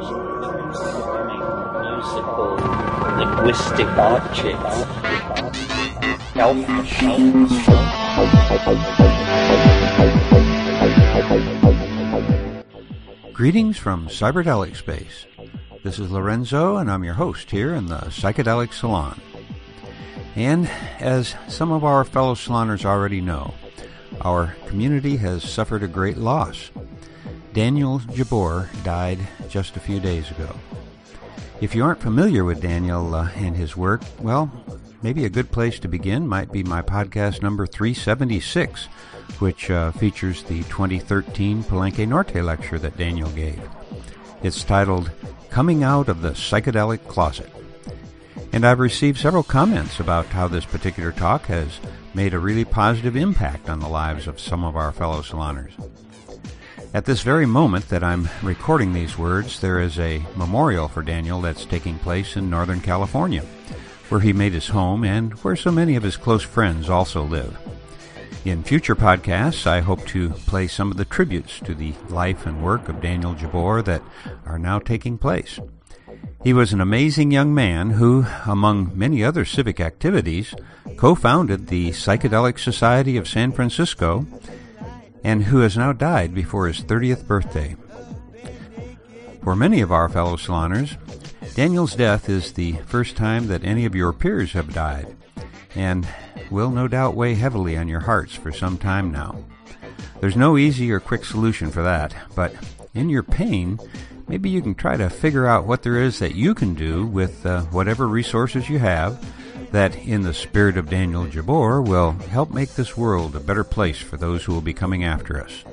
musical linguistic objects. Greetings from Cyberdelic Space. This is Lorenzo, and I'm your host here in the Psychedelic Salon. And as some of our fellow saloners already know, our community has suffered a great loss. Daniel Jabbour died just a few days ago. If you aren't familiar with Daniel uh, and his work, well, maybe a good place to begin might be my podcast number 376, which uh, features the 2013 Palenque Norte lecture that Daniel gave. It's titled Coming Out of the Psychedelic Closet. And I've received several comments about how this particular talk has made a really positive impact on the lives of some of our fellow saloners. At this very moment that I'm recording these words, there is a memorial for Daniel that's taking place in Northern California, where he made his home and where so many of his close friends also live. In future podcasts, I hope to play some of the tributes to the life and work of Daniel Jabbour that are now taking place. He was an amazing young man who, among many other civic activities, co-founded the Psychedelic Society of San Francisco and who has now died before his 30th birthday. For many of our fellow saloners, Daniel's death is the first time that any of your peers have died, and will no doubt weigh heavily on your hearts for some time now. There's no easy or quick solution for that, but in your pain, maybe you can try to figure out what there is that you can do with uh, whatever resources you have that, in the spirit of Daniel Jabbour, will help make this world a better place for those who will be coming after us.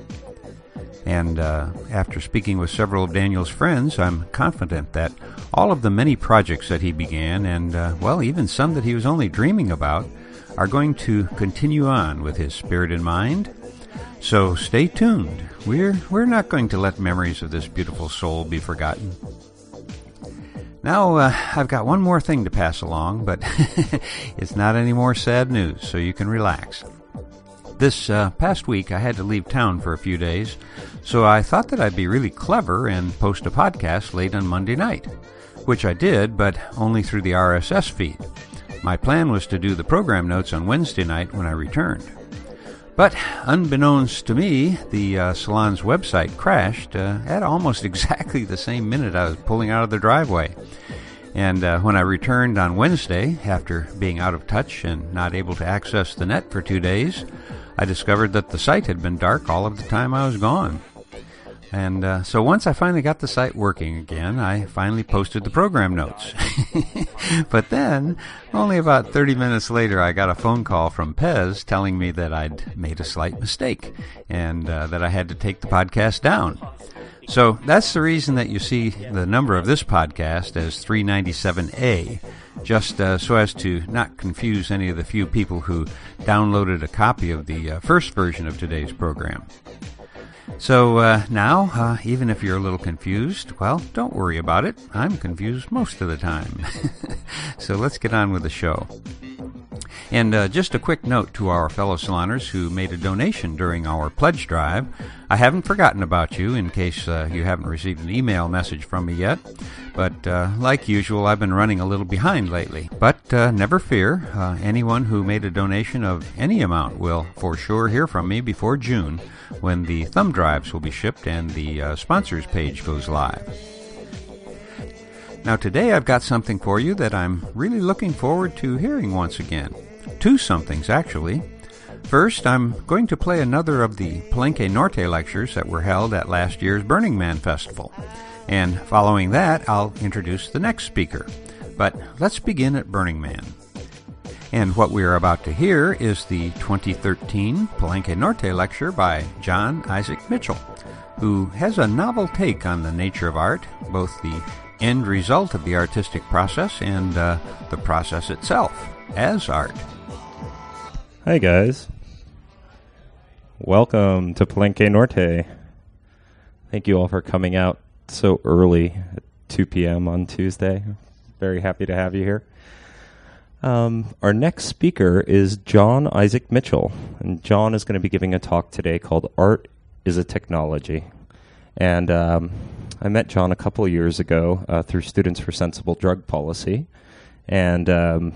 And uh, after speaking with several of Daniel's friends, I'm confident that all of the many projects that he began, and uh, well, even some that he was only dreaming about, are going to continue on with his spirit in mind. So stay tuned. We're we're not going to let memories of this beautiful soul be forgotten. Now, uh, I've got one more thing to pass along, but it's not any more sad news, so you can relax. This uh, past week, I had to leave town for a few days, so I thought that I'd be really clever and post a podcast late on Monday night, which I did, but only through the RSS feed. My plan was to do the program notes on Wednesday night when I returned. But unbeknownst to me, the uh, salon's website crashed uh, at almost exactly the same minute I was pulling out of the driveway. And uh, when I returned on Wednesday, after being out of touch and not able to access the net for two days, I discovered that the site had been dark all of the time I was gone. And uh, so once I finally got the site working again, I finally posted the program notes. but then, only about 30 minutes later, I got a phone call from Pez telling me that I'd made a slight mistake and uh, that I had to take the podcast down. So that's the reason that you see the number of this podcast as 397A, just uh, so as to not confuse any of the few people who downloaded a copy of the uh, first version of today's program. So uh, now, uh, even if you're a little confused, well, don't worry about it. I'm confused most of the time. so let's get on with the show. And uh, just a quick note to our fellow saloners who made a donation during our pledge drive. I haven't forgotten about you in case uh, you haven't received an email message from me yet. But uh, like usual, I've been running a little behind lately. But uh, never fear, uh, anyone who made a donation of any amount will for sure hear from me before June when the thumb drives will be shipped and the uh, sponsors page goes live. Now, today I've got something for you that I'm really looking forward to hearing once again. Two somethings, actually. First, I'm going to play another of the Palenque Norte lectures that were held at last year's Burning Man Festival. And following that, I'll introduce the next speaker. But let's begin at Burning Man. And what we are about to hear is the 2013 Palenque Norte lecture by John Isaac Mitchell, who has a novel take on the nature of art, both the end result of the artistic process and uh, the process itself as art. Hi, guys. Welcome to Palenque Norte. Thank you all for coming out so early at 2 p.m. on Tuesday. Very happy to have you here. Um, our next speaker is John Isaac Mitchell, and John is going to be giving a talk today called "Art is a Technology." And um, I met John a couple years ago uh, through Students for Sensible Drug Policy, and um,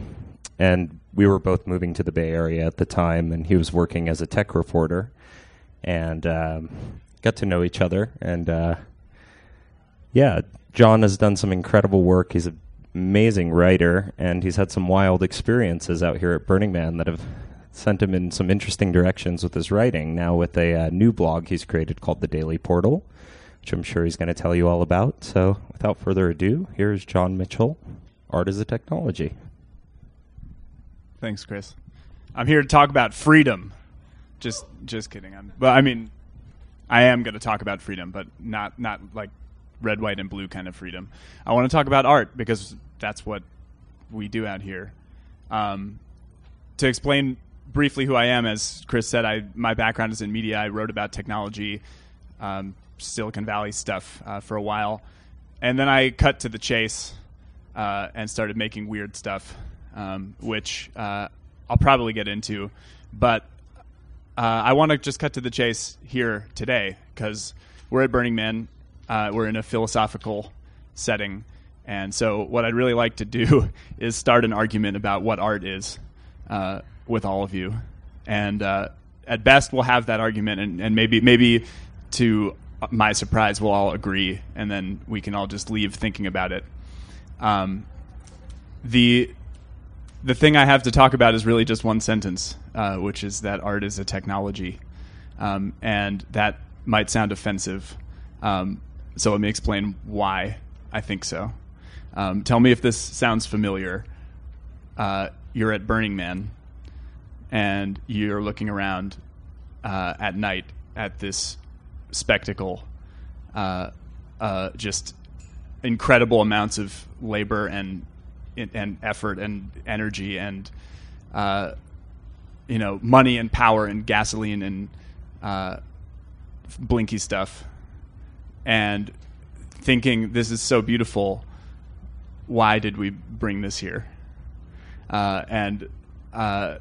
and we were both moving to the Bay Area at the time, and he was working as a tech reporter, and um, got to know each other. And uh, yeah, John has done some incredible work. He's an amazing writer, and he's had some wild experiences out here at Burning Man that have sent him in some interesting directions with his writing. Now, with a uh, new blog he's created called The Daily Portal, which I'm sure he's going to tell you all about. So, without further ado, here's John Mitchell, Art is a Technology. Thanks, Chris. I'm here to talk about freedom. Just, just kidding. I'm, but I mean, I am going to talk about freedom, but not, not like red, white, and blue kind of freedom. I want to talk about art because that's what we do out here. Um, to explain briefly who I am, as Chris said, I my background is in media. I wrote about technology, um, Silicon Valley stuff uh, for a while, and then I cut to the chase uh, and started making weird stuff um, which uh, I'll probably get into. But uh, I want to just cut to the chase here today because we're at Burning Man. Uh, we're in a philosophical setting. And so, what I'd really like to do is start an argument about what art is with all of you. And at best, we'll have that argument, and, and maybe, maybe to my surprise, we'll all agree, and then we can all just leave thinking about it. Um, the the thing I have to talk about is really just one sentence, uh, which is that art is a technology, um, and that might sound offensive. Um, so let me explain why I think so. Um, tell me if this sounds familiar. Uh, you're at Burning Man, and you're looking around uh, at night at this spectacle, uh, uh, just incredible amounts of labor and and effort and energy and uh, you know money and power and gasoline and uh, blinky stuff. And thinking this is so beautiful. Why did we bring this here? Uh, and uh,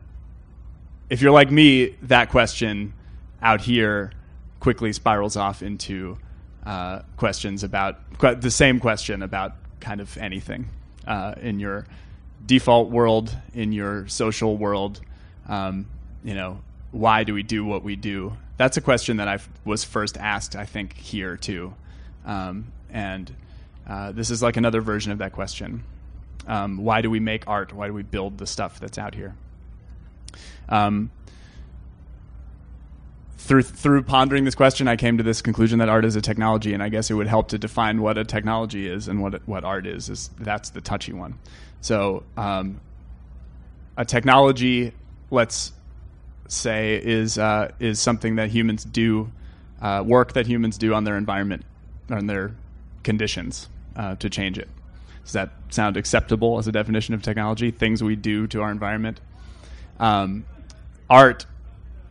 if you're like me that question out here quickly spirals off into uh, questions about the same question about kind of anything uh, in your default world, in your social world. Um, you know, why do we do what we do? That's a question that I was first asked, I think, here too. Um, and uh, this is like another version of that question. Um, why do we make art? Why do we build the stuff that's out here? Um, through through pondering this question, I came to this conclusion that art is a technology, and I guess it would help to define what a technology is and what what art is. Is that's the touchy one. So, um, a technology, let's say, is uh, is something that humans do, uh, work that humans do on their environment, on their conditions uh, to change it. Does that sound acceptable as a definition of technology? Things we do to our environment. Um, art,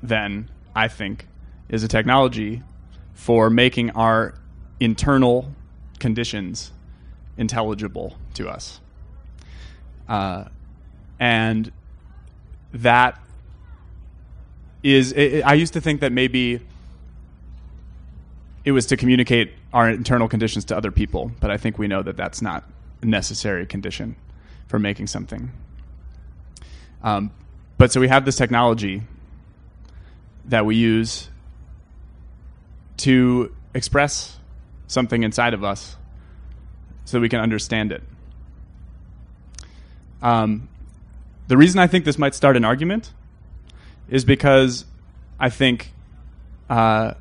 then I think, is a technology for making our internal conditions intelligible to us. Uh, and that is, it, I used to think that maybe it was to communicate our internal conditions to other people, but I think we know that that's not a necessary condition for making something. Um, but so we have this technology that we use to express something inside of us so we can understand it. Um, the reason I think this might start an argument is because I think uh,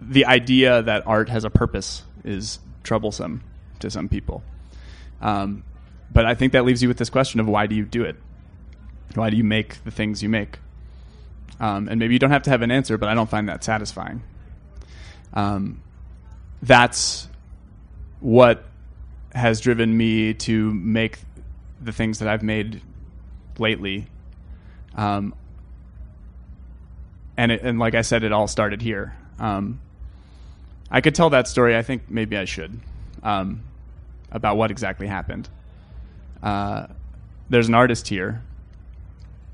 the idea that art has a purpose is troublesome to some people. Um, but I think that leaves you with this question of why do you do it? Why do you make the things you make? Um, and maybe you don't have to have an answer, but I don't find that satisfying. Um, that's what has driven me to make the things that I've made lately. Um, and it, and like I said, it all started here. Um, I could tell that story. I think maybe I should um, about what exactly happened. Uh, there's an artist here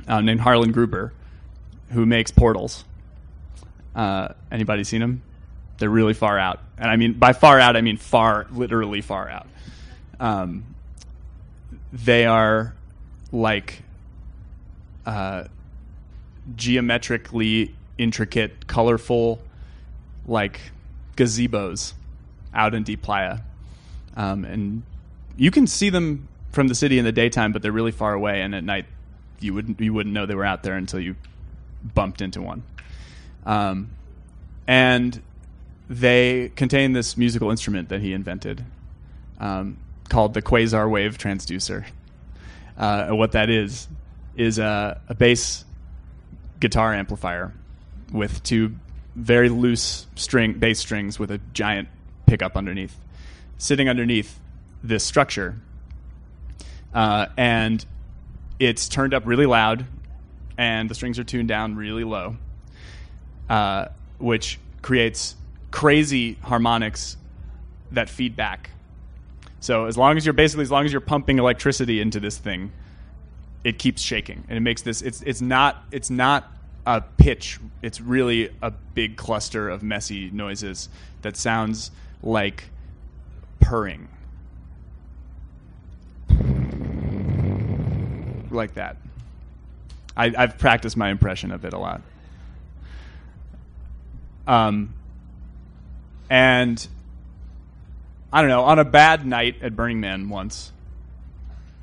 uh, named Harlan Gruber who makes portals. Uh, anybody seen them? They're really far out, and I mean by far out, I mean far, literally far out. Um, they are like uh, geometrically intricate, colorful, like gazebos out in Deep Playa, um, and you can see them from the city in the daytime, but they're really far away, and at night you wouldn't you wouldn't know they were out there until you bumped into one. Um, and they contain this musical instrument that he invented um, called the quasar wave transducer. Uh, what that is is a, a bass guitar amplifier with two very loose string bass strings with a giant pickup underneath. Sitting underneath this structure, uh, and it's turned up really loud, and the strings are tuned down really low, uh, which creates crazy harmonics that feed back. So as long as you're basically as long as you're pumping electricity into this thing, it keeps shaking, and it makes this. It's it's not it's not a pitch. It's really a big cluster of messy noises that sounds like purring. Like that. I, I've practiced my impression of it a lot. Um, and I don't know, on a bad night at Burning Man once,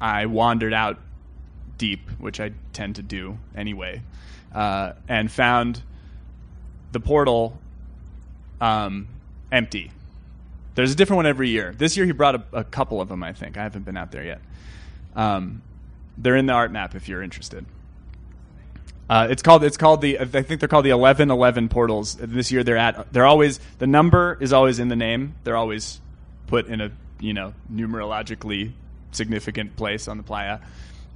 I wandered out deep, which I tend to do anyway, uh, and found the portal um, empty. There's a different one every year. This year he brought a, a, couple of them, I think. I haven't been out there yet. Um, they're in the art map if you're interested. Uh, it's called it's called the I think they're called the eleven eleven portals. This year they're at they're always the number is always in the name. They're always put in a you know numerologically significant place on the playa,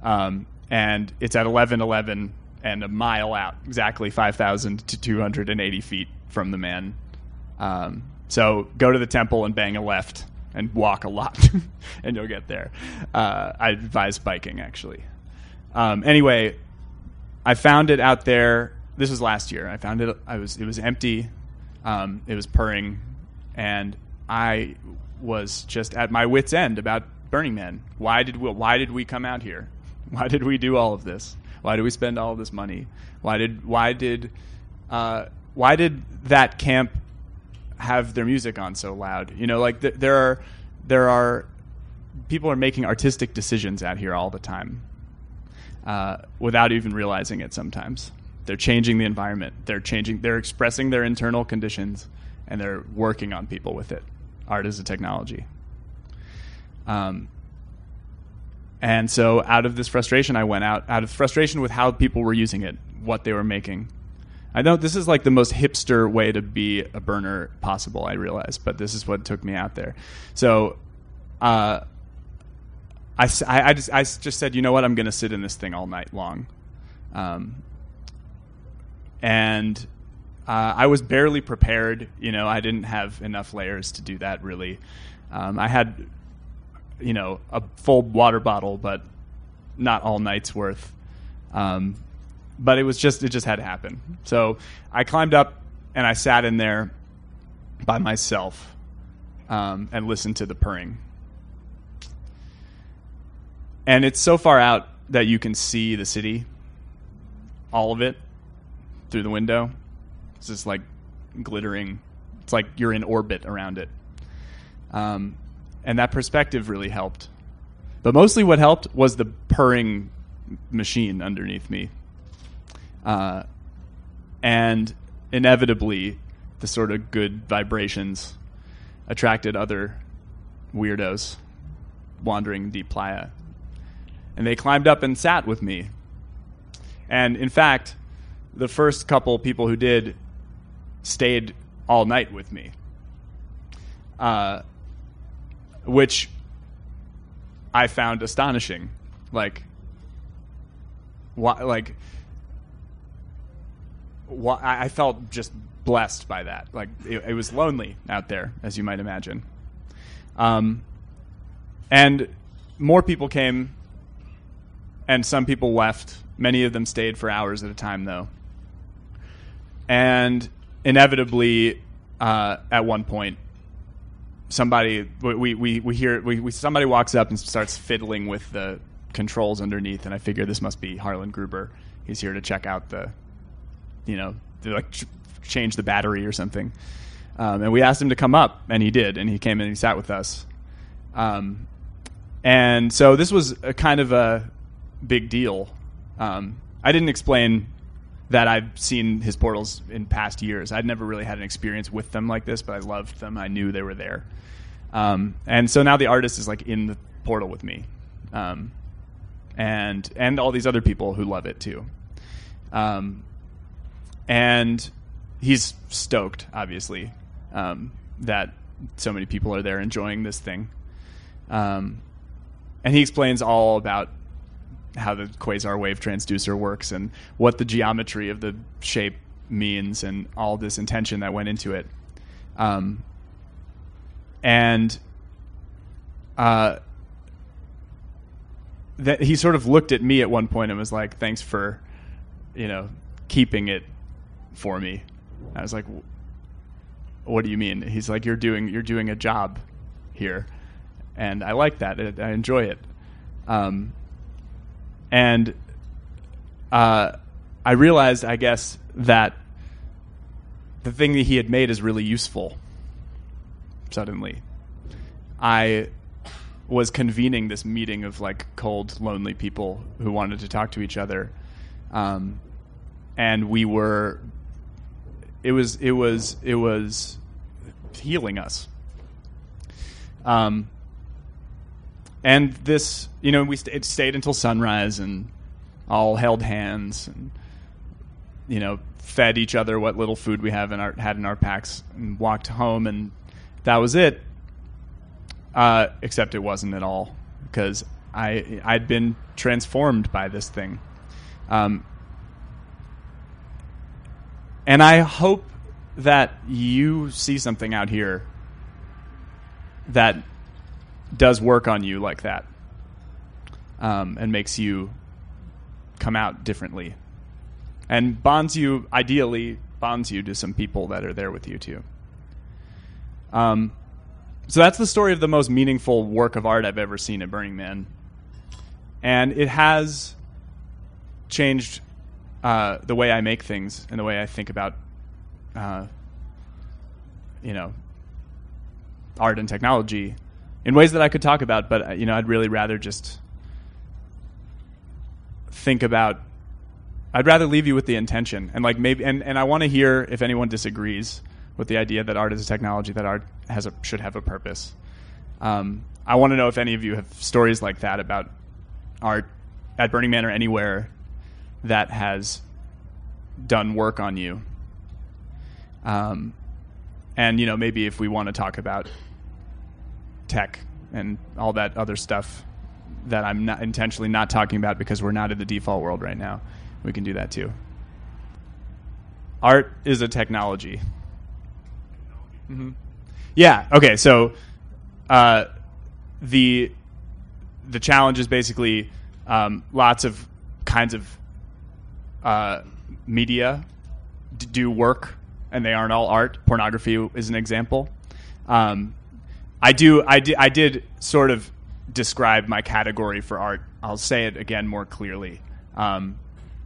um, and it's at eleven eleven and a mile out, exactly five thousand to two hundred and eighty feet from the man. Um, so go to the temple and bang a left and walk a lot, and you'll get there. Uh, I advise biking actually. Um, anyway, I found it out there. This was last year. I found it. I was. It was empty. Um, it was purring, and I was just at my wits' end about Burning Man. Why did we? Why did we come out here? Why did we do all of this? Why did we spend all of this money? Why did? Why did? Uh, why did that camp have their music on so loud? You know, like th- there are there are people are making artistic decisions out here all the time uh, without even realizing it sometimes. They're changing the environment. They're changing. They're expressing their internal conditions, and they're working on people with it. Art is a technology. Um, and so, out of this frustration, I went out. Out of frustration with how people were using it, what they were making. I know this is like the most hipster way to be a burner possible. I realize, but this is what took me out there. So, uh, I, I, just, I just said, you know what, I'm going to sit in this thing all night long. Um, and uh, I was barely prepared. You know, I didn't have enough layers to do that really. Um, I had, you know, a full water bottle, but not all night's worth. Um, but it was just, it just had to happen. So I climbed up and I sat in there by myself um, and listened to the purring and it's so far out that you can see the city, all of it, through the window. It's just like glittering. It's like you're in orbit around it. Um, and that perspective really helped. But mostly what helped was the purring machine underneath me. Uh, and inevitably, the sort of good vibrations attracted other weirdos wandering deep playa and they climbed up and sat with me. And in fact, the first couple people who did stayed all night with me, uh, which I found astonishing. Like, why, like, why, I felt just blessed by that. Like, it, it was lonely out there, as you might imagine. Um, and more people came and some people left. Many of them stayed for hours at a time, though. And inevitably, uh, at one point, somebody we, we, we hear we, we somebody walks up and starts fiddling with the controls underneath, and I figure this must be Harlan Gruber. He's here to check out the, you know, to like ch- change the battery or something. Um, and we asked him to come up, and he did, and he came in and he sat with us. Um, and so this was a kind of a big deal. Um, I didn't explain that I've seen his portals in past years. I'd never really had an experience with them like this, but I loved them. I knew they were there. Um, and so now the artist is like in the portal with me, um, and and all these other people who love it too. Um, and he's stoked, obviously, um, that so many people are there enjoying this thing. Um, and he explains all about how the quasar wave transducer works and what the geometry of the shape means and all this intention that went into it. Um, and uh, that he sort of looked at me at one point and was like, "Thanks for, you know, keeping it for me." I was like, "What do you mean?" He's like, "You're doing you're doing a job here," and I like that. I, I enjoy it. Um, and uh, I realized, I guess, that the thing that he had made is really useful. Suddenly, I was convening this meeting of like cold, lonely people who wanted to talk to each other, um, and we were. It was it was it was healing us. Um, and this, you know, we st- stayed until sunrise and all held hands and you know fed each other what little food we have in our had in our packs and walked home and that was it. Uh, except it wasn't at all because I I'd been transformed by this thing, um, and I hope that you see something out here that does work on you like that um, and makes you come out differently and bonds you ideally bonds you to some people that are there with you too. Um, so that's the story of the most meaningful work of art i've ever seen at burning man. And it has changed uh, the way i make things and the way i think about uh, you know art and technology in ways that I could talk about, but uh, you know, I'd really rather just think about. I'd rather leave you with the intention, and like maybe, and, and I want to hear if anyone disagrees with the idea that art is a technology that art has a should have a purpose. Um, I want to know if any of you have stories like that about art at Burning Man or anywhere that has done work on you. Um, and you know, maybe if we want to talk about tech and all that other stuff that I'm not intentionally not talking about because we're not in the default world right now. We can do that too. Art is a technology. Mm-hmm. Yeah. Okay. So uh, the the challenge is basically um, lots of kinds of uh, media do work, and they aren't all art. Pornography is an example. Um, I do. I did. I did sort of describe my category for art. I'll say it again more clearly. Um,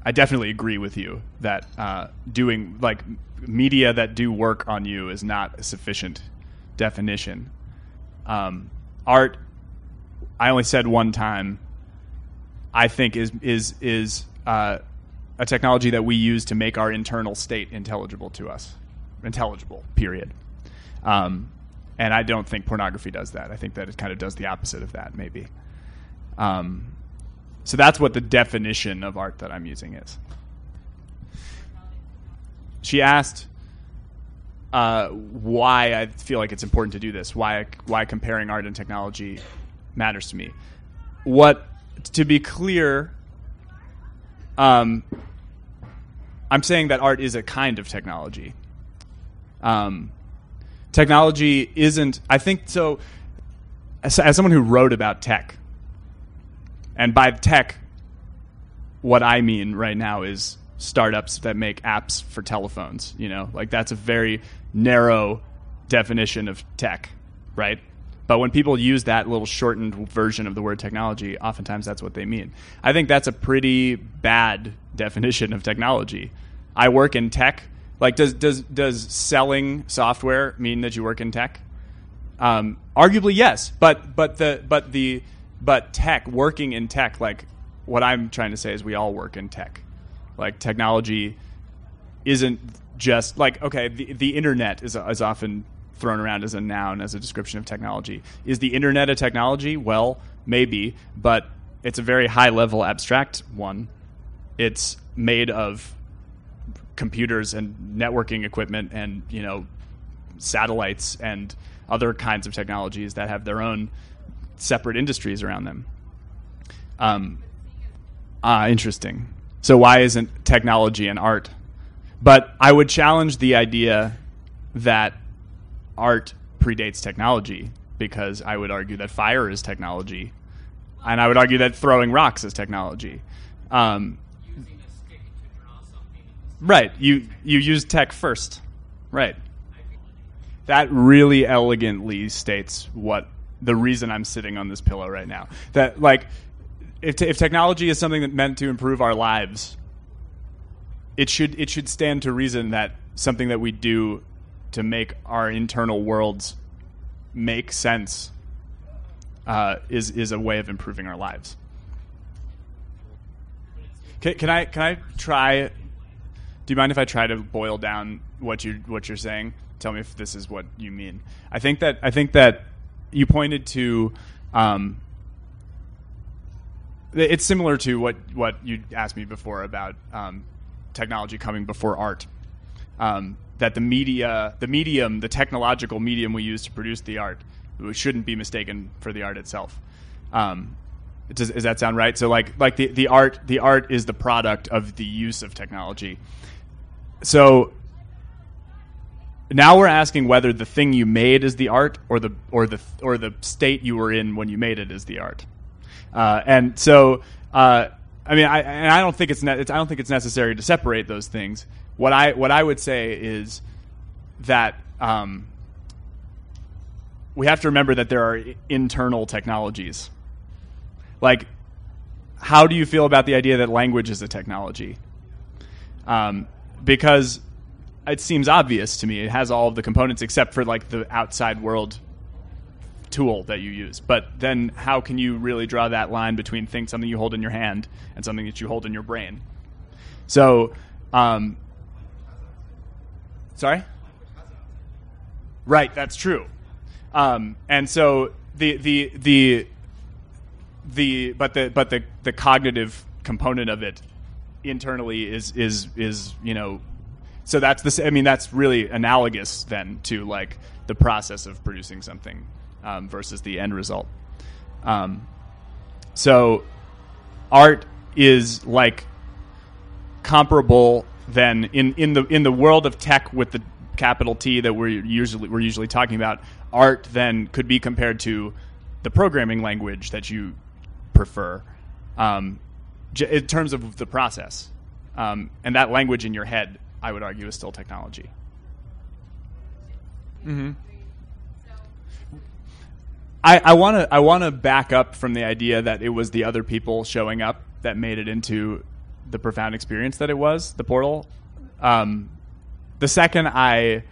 I definitely agree with you that uh, doing like media that do work on you is not a sufficient definition. Um, art, I only said one time. I think is is is uh, a technology that we use to make our internal state intelligible to us, intelligible. Period. Um, and I don't think pornography does that. I think that it kind of does the opposite of that, maybe. Um, so that's what the definition of art that I'm using is. She asked uh, why I feel like it's important to do this. Why why comparing art and technology matters to me. What to be clear, um, I'm saying that art is a kind of technology. Um, technology isn't. I think so. As, as someone who wrote about tech, and by tech, what I mean right now is startups that make apps for telephones. You know, like that's a very narrow definition of tech, right? But when people use that little shortened version of the word technology, oftentimes that's what they mean. I think that's a pretty bad definition of technology. I work in tech. Like, does does does selling software mean that you work in tech? Um, arguably, yes. But but the but the but tech working in tech, like what I'm trying to say is we all work in tech. Like technology isn't just like okay, the the internet is is often thrown around as a noun as a description of technology. Is the internet a technology? Well, maybe, but it's a very high level abstract one. It's made of computers and networking equipment and you know satellites and other kinds of technologies that have their own separate industries around them. Um, ah, interesting. So why isn't technology and art? But I would challenge the idea that art predates technology because I would argue that fire is technology, and I would argue that throwing rocks is technology. Um, Right. You you use tech first. Right. That really elegantly states what the reason I'm sitting on this pillow right now. That like if if technology is something that meant to improve our lives, it should it should stand to reason that something that we do to make our internal worlds make sense uh, is is a way of improving our lives. Can, can I can I try do you mind if I try to boil down what you what you're saying? Tell me if this is what you mean. I think that I think that you pointed to. Um, it's similar to what what you asked me before about um, technology coming before art. Um, that the media, the medium, the technological medium we use to produce the art, shouldn't be mistaken for the art itself. Um, does, does that sound right? So like like the, the art the art is the product of the use of technology so now we're asking whether the thing you made is the art or the or the or the state you were in when you made it is the art. Uh, and so, uh, I mean, I, and I don't think it's, ne- it's, I don't think it's necessary to separate those things. What I what I would say is that um, we have to remember that there are internal technologies. Like, how do you feel about the idea that language is a technology? Um, because it seems obvious to me. It has all of the components except for like the outside world tool that you use. But then how can you really draw that line between things something you hold in your hand and something that you hold in your brain? So, um, sorry. Right, that's true. Um, and so the the the the but the but the the cognitive component of it internally is is is you know so that's the I mean that's really analogous then to like the process of producing something um, versus the end result. Um, so art is like comparable then in, in the in the world of tech with the capital T that we're usually we're usually talking about. Art then could be compared to the programming language that you prefer. Um, in terms of the process. Um, and that language in your head, I would argue, is still technology. Mm-hmm. I want to I want to back up from the idea that it was the other people showing up that made it into the profound experience that it was the portal. Um, the second I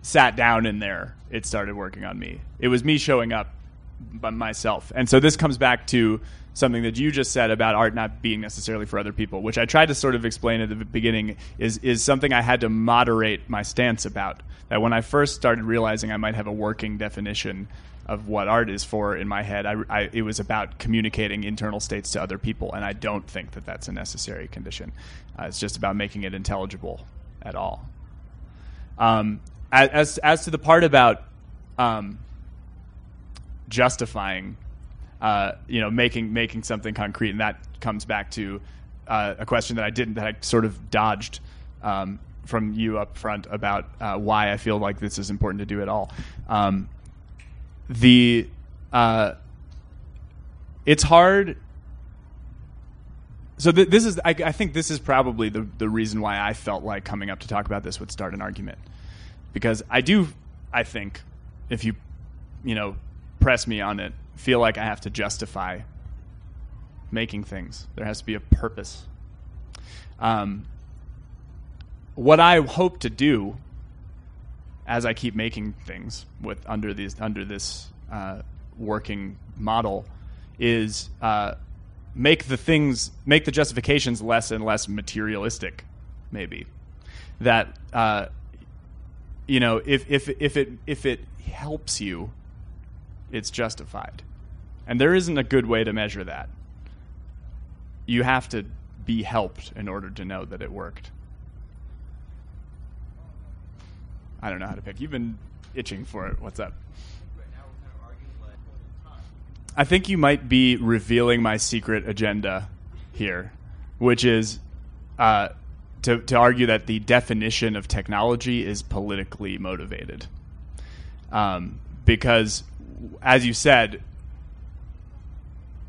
sat down in there, it started working on me. It was me showing up by myself, and so this comes back to something that you just said about art not being necessarily for other people, which I tried to sort of explain at the beginning, is is something I had to moderate my stance about. That when I first started realizing I might have a working definition of what art is for in my head, I, I, it was about communicating internal states to other people, and I don't think that that's a necessary condition. Uh, it's just about making it intelligible at all. Um, as as to the part about um, justifying uh, you know, making making something concrete, and that comes back to uh, a question that I didn't that I sort of dodged um, from you up front about uh, why I feel like this is important to do at all. Um, the uh, it's hard. So th- this is, I, I, think, this is probably the the reason why I felt like coming up to talk about this would start an argument, because I do I think, if you, you know, press me on it, feel like I have to justify making things. There has to be a purpose. Um, what I hope to do as I keep making things with under these under this uh, working model is uh, make the things make the justifications less and less materialistic, maybe that uh, you know if if if it if it helps you, it's justified, and there isn't a good way to measure that. You have to be helped in order to know that it worked. I don't know how to pick. You've been itching for it. What's up? I think you might be revealing my secret agenda here, which is uh, to, to argue that the definition of technology is politically motivated. Um, because, as you said,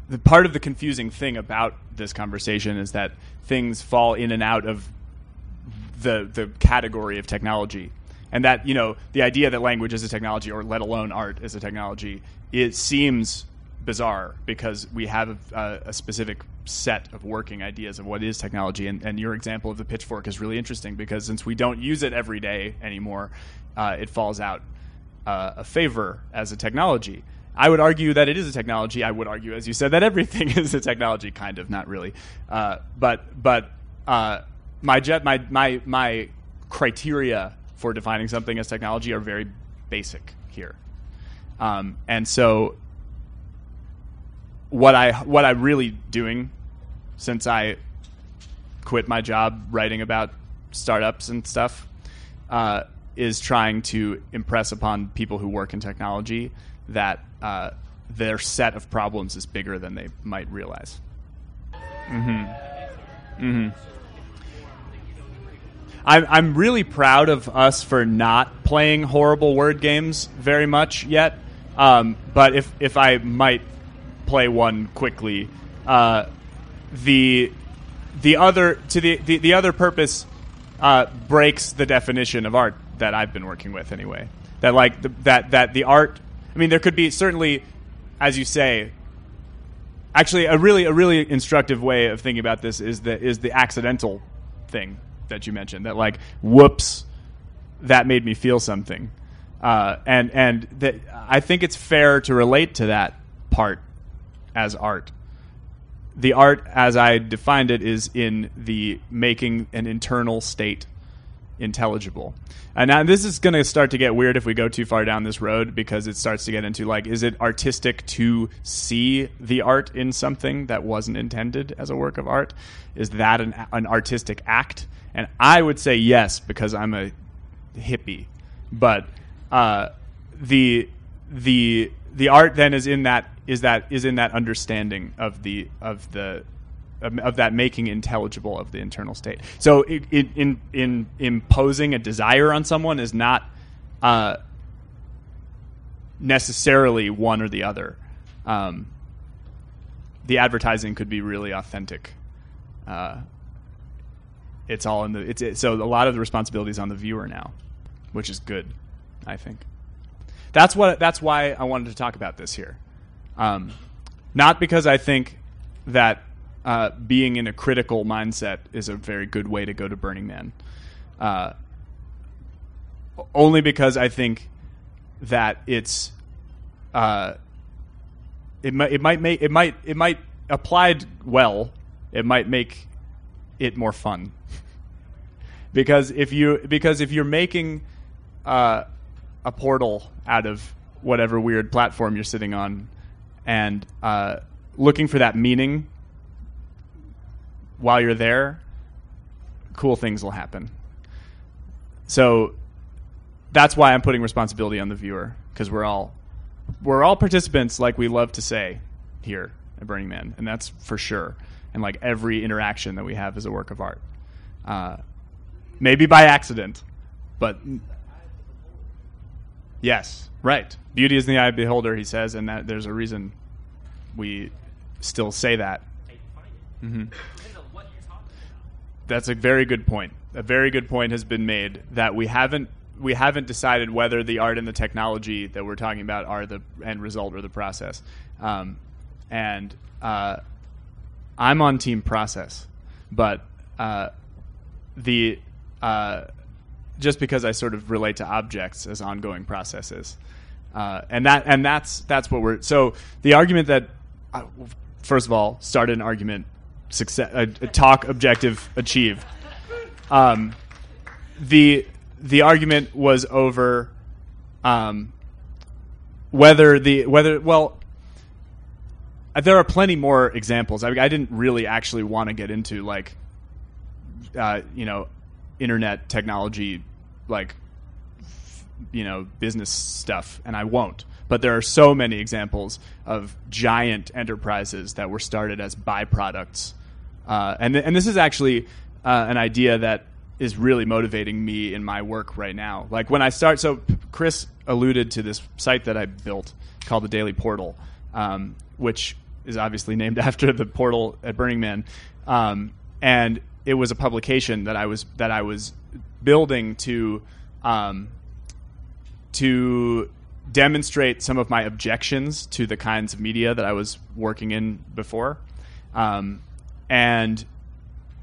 the part of the confusing thing about this conversation is that things fall in and out of the the category of technology. And that you know the idea that language is a technology or let alone art is a technology it seems bizarre because we have a, a, specific set of working ideas of what is technology. And, and, your example of the pitchfork is really interesting because since we don't use it every day anymore uh, it falls out uh, a favor as a technology I would argue that it is a technology. I would argue, as you said, that everything is a technology, kind of, not really. Uh, but but uh, my jet my my my criteria for defining something as technology are very basic here, um, and so what I what I'm really doing since I quit my job writing about startups and stuff uh, is trying to impress upon people who work in technology that uh, their set of problems is bigger than they might realize. Mm-hmm. Mm-hmm. I'm I'm really proud of us for not playing horrible word games very much yet. Um, but if if I might play one quickly, uh, the the other to the the, the other purpose uh, breaks the definition of art that I've been working with anyway. That like the, that that the art I mean, there could be certainly, as you say, actually a really a really instructive way of thinking about this is the is the accidental thing that you mentioned. That like, whoops, that made me feel something, uh, and and that I think it's fair to relate to that part as art. The art, as I defined it, is in the making an internal state intelligible. And now this is going to start to get weird if we go too far down this road because it starts to get into like, is it artistic to see the art in something that wasn't intended as a work of art? Is that an, an artistic act? And I would say yes because I'm a hippie. But uh, the the the art then is in that is that is in that understanding of the of the of that making intelligible of the internal state. So it, it, in in imposing a desire on someone is not uh, necessarily one or the other. Um, the advertising could be really authentic. Uh, it's all in the it's it, so a lot of the responsibility is on the viewer now, which is good, I think. That's what that's why I wanted to talk about this here. Um, not because I think that uh, being in a critical mindset is a very good way to go to Burning Man. Uh, only because I think that it's uh, it might it might make it might it might applied well. It might make it more fun because if you because if you're making uh, a portal out of whatever weird platform you're sitting on and uh, looking for that meaning while you're there, cool things will happen. So that's why I'm putting responsibility on the viewer because we're all we're all participants, like we love to say here at Burning Man, and that's for sure. And like every interaction that we have is a work of art, uh, maybe by accident, but yes, right. Beauty is in the eye of the beholder, he says, and that there's a reason we still say that. Mm-hmm that's a very good point. A very good point has been made that we haven't we haven't decided whether the art and the technology that we're talking about are the end result or the process. Um, and uh, I'm on team process, but uh, the uh, just because I sort of relate to objects as ongoing processes, uh, and that and that's that's what we're. So the argument that uh, first of all started an argument, success, a, a talk objective achieved. Um, the the argument was over um, whether the whether well uh, there are plenty more examples. I, I didn't really actually want to get into like uh, you know internet technology like you know business stuff, and I won't. But there are so many examples of giant enterprises that were started as byproducts, uh, and and this is actually uh, an idea that is really motivating me in my work right now. Like when I start, so Chris alluded to this site that I built called the Daily Portal, um, which is obviously named after the portal at Burning Man, um, and it was a publication that I was that I was building to um, to demonstrate some of my objections to the kinds of media that I was working in before, um, and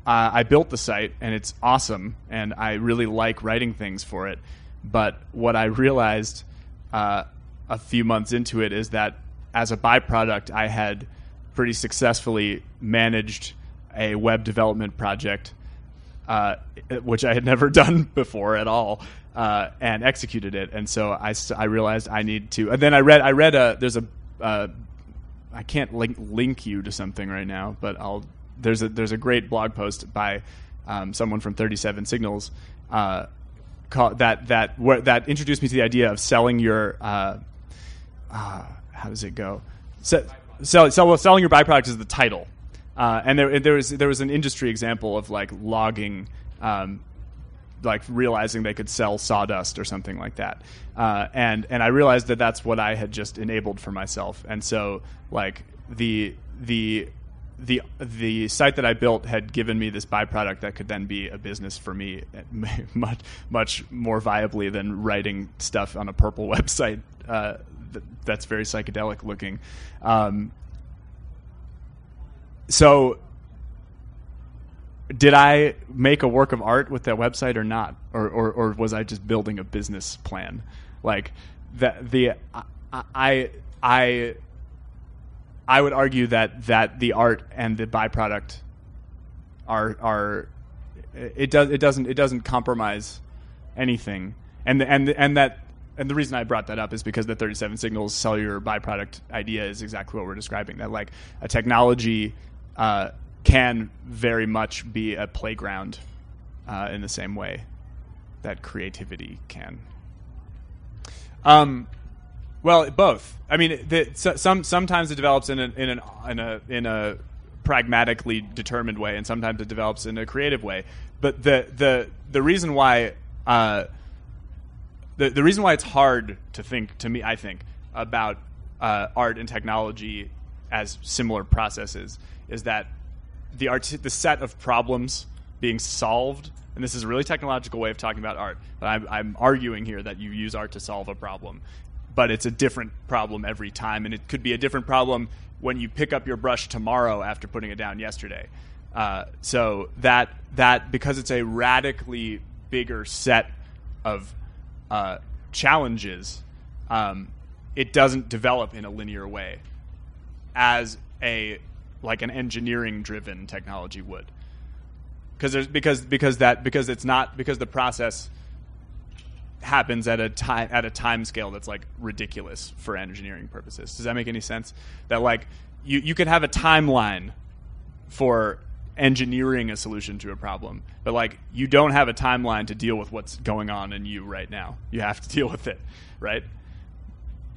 uh, I built the site and it's awesome, and I really like writing things for it. But what I realized uh, a few months into it is that as a byproduct, I had pretty successfully managed a web development project, uh, which I had never done before at all, uh, and executed it. And so I, I realized I need to. And then I read I read a there's a uh, I can't link link you to something right now, but I'll there's a there's a great blog post by um, someone from 37 Signals uh, call, that that that introduced me to the idea of selling your uh, uh, how does it go? Sell, sell, selling your byproduct is the title, uh, and there there was there was an industry example of like logging. Um, like realizing they could sell sawdust or something like that, uh, and and I realized that that's what I had just enabled for myself, and so like the the the the site that I built had given me this byproduct that could then be a business for me much much more viably than writing stuff on a purple website uh, that's very psychedelic looking. Um, so, did I make a work of art with that website or not, or or, or was I just building a business plan? Like that the I I, I I would argue that that the art and the byproduct are are it does it doesn't it doesn't compromise anything, and the, and and that and the reason I brought that up is because the 37 signals sell your byproduct idea is exactly what we're describing. That like a technology uh, can very much be a playground uh, in the same way that creativity can. Um, well, both. I mean, the, so, some sometimes it develops in, in, an, in a in a pragmatically determined way, and sometimes it develops in a creative way. But the the the reason why uh, the the reason why it's hard to think to me, I think, about uh, art and technology as similar processes is that the art the set of problems being solved and this is a really technological way of talking about art, but I'm, I'm, arguing here that you use art to solve a problem but it's a different problem every time, and it could be a different problem when you pick up your brush tomorrow after putting it down yesterday. Uh, so that that because it's a radically bigger set of uh, challenges, um, it doesn't develop in a linear way, as a like an engineering driven technology would. Because there's because because that because it's not because the process happens at a time at a time scale that's like ridiculous for engineering purposes. Does that make any sense? That like you you could have a timeline for engineering a solution to a problem, but like you don't have a timeline to deal with what's going on in you right now. You have to deal with it, right?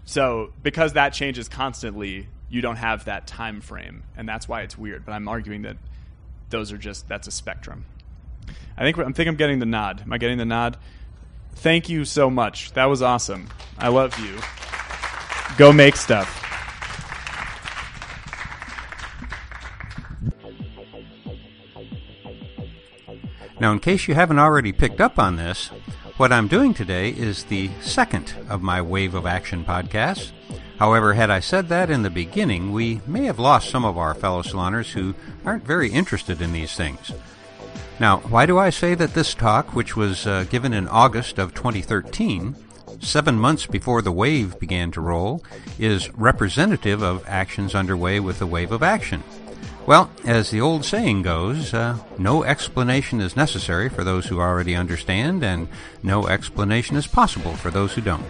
So because that changes constantly, you don't have that time frame, and that's why it's weird. But I'm arguing that those are just that's a spectrum. I think I'm think I'm getting the nod. Am I getting the nod? Thank you so much. That was awesome. I love you. Go make stuff. Now, in case you haven't already picked up on this, What I'm doing today is the second of my Wave of Action podcasts. However, had I said that in the beginning, we may have lost some of our fellow saloners who aren't very interested in these things. Now, why do I say that this talk, which was uh, given in August of 2013, seven months before the wave began to roll, is representative of actions underway with the wave of action? Well, as the old saying goes, uh, no explanation is necessary for those who already understand, and no explanation is possible for those who don't.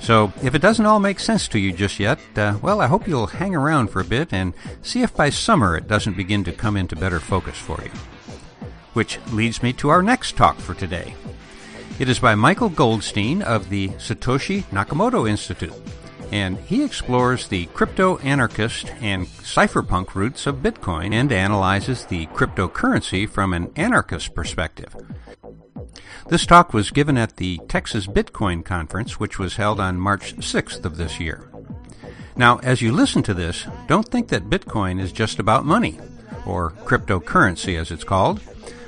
So, if it doesn't all make sense to you just yet, uh, well, I hope you'll hang around for a bit and see if by summer it doesn't begin to come into better focus for you. Which leads me to our next talk for today. It is by Michael Goldstein of the Satoshi Nakamoto Institute and he explores the crypto anarchist and cypherpunk roots of Bitcoin and analyzes the cryptocurrency from an anarchist perspective. This talk was given at the Texas Bitcoin Conference, which was held on March 6th of this year. Now, as you listen to this, don't think that Bitcoin is just about money, or cryptocurrency as it's called.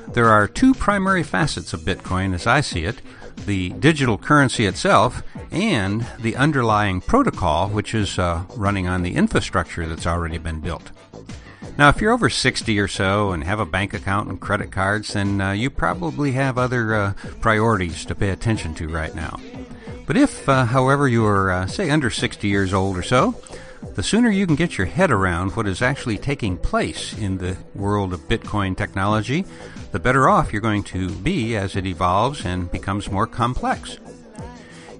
There are two primary facets of Bitcoin as I see it the digital currency itself and the underlying protocol, which is uh, running on the infrastructure that's already been built. Now, if you're over 60 or so and have a bank account and credit cards, then uh, you probably have other uh, priorities to pay attention to right now. But if, uh, however, you are, uh, say, under 60 years old or so, the sooner you can get your head around what is actually taking place in the world of Bitcoin technology, the better off you're going to be as it evolves and becomes more complex.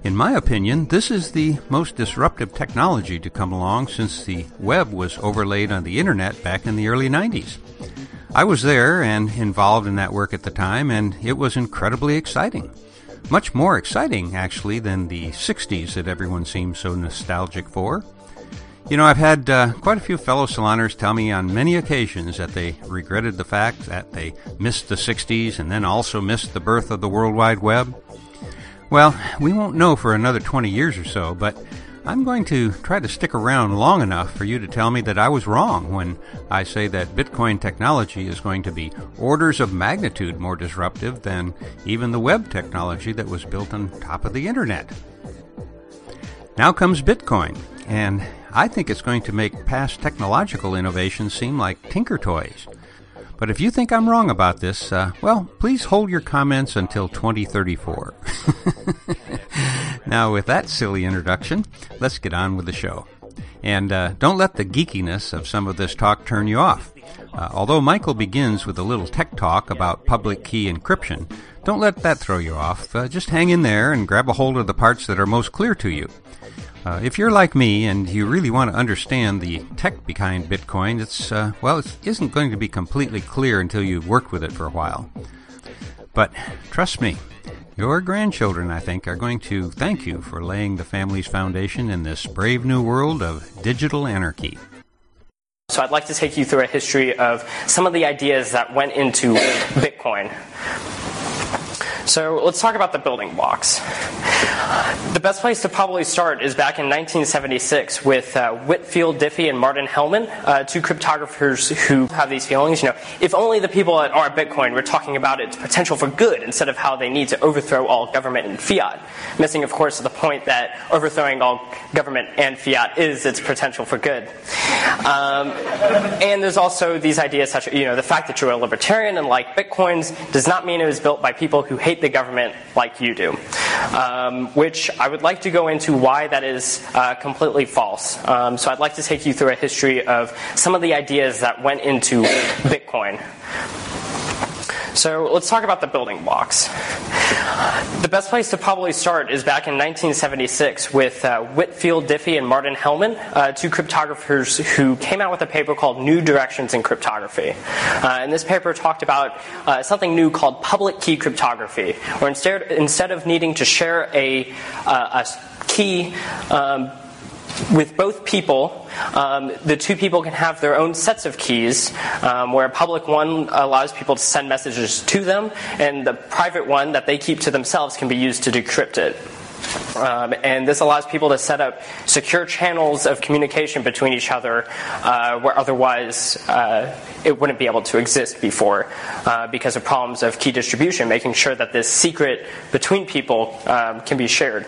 In my opinion, this is the most disruptive technology to come along since the web was overlaid on the internet back in the early 90s. I was there and involved in that work at the time, and it was incredibly exciting. Much more exciting, actually, than the 60s that everyone seems so nostalgic for. You know, I've had uh, quite a few fellow saloners tell me on many occasions that they regretted the fact that they missed the 60s and then also missed the birth of the World Wide Web. Well, we won't know for another 20 years or so, but I'm going to try to stick around long enough for you to tell me that I was wrong when I say that Bitcoin technology is going to be orders of magnitude more disruptive than even the web technology that was built on top of the internet. Now comes Bitcoin, and I think it's going to make past technological innovations seem like tinker toys. But if you think I'm wrong about this, uh, well, please hold your comments until 2034. now, with that silly introduction, let's get on with the show. And uh, don't let the geekiness of some of this talk turn you off. Uh, although Michael begins with a little tech talk about public key encryption, don't let that throw you off. Uh, just hang in there and grab a hold of the parts that are most clear to you. Uh, if you're like me and you really want to understand the tech behind Bitcoin, it's uh, well, it isn't going to be completely clear until you've worked with it for a while. But trust me, your grandchildren, I think, are going to thank you for laying the family's foundation in this brave new world of digital anarchy. So I'd like to take you through a history of some of the ideas that went into Bitcoin. So let's talk about the building blocks. The best place to probably start is back in 1976 with uh, Whitfield Diffie and Martin Hellman, uh, two cryptographers who have these feelings. You know, if only the people at our Bitcoin were talking about its potential for good instead of how they need to overthrow all government and fiat. Missing, of course, the point that overthrowing all government and fiat is its potential for good. Um, and there's also these ideas such, you know, the fact that you're a libertarian and like Bitcoins does not mean it was built by people who hate the government like you do. Um, which I would like to go into why that is uh, completely false. Um, so I'd like to take you through a history of some of the ideas that went into Bitcoin. So let's talk about the building blocks. The best place to probably start is back in 1976 with uh, Whitfield Diffie and Martin Hellman, uh, two cryptographers who came out with a paper called New Directions in Cryptography. Uh, and this paper talked about uh, something new called public key cryptography, where instead, instead of needing to share a, uh, a key um, with both people, um, the two people can have their own sets of keys, um, where a public one allows people to send messages to them, and the private one that they keep to themselves can be used to decrypt it. Um, and this allows people to set up secure channels of communication between each other uh, where otherwise uh, it wouldn't be able to exist before uh, because of problems of key distribution, making sure that this secret between people um, can be shared.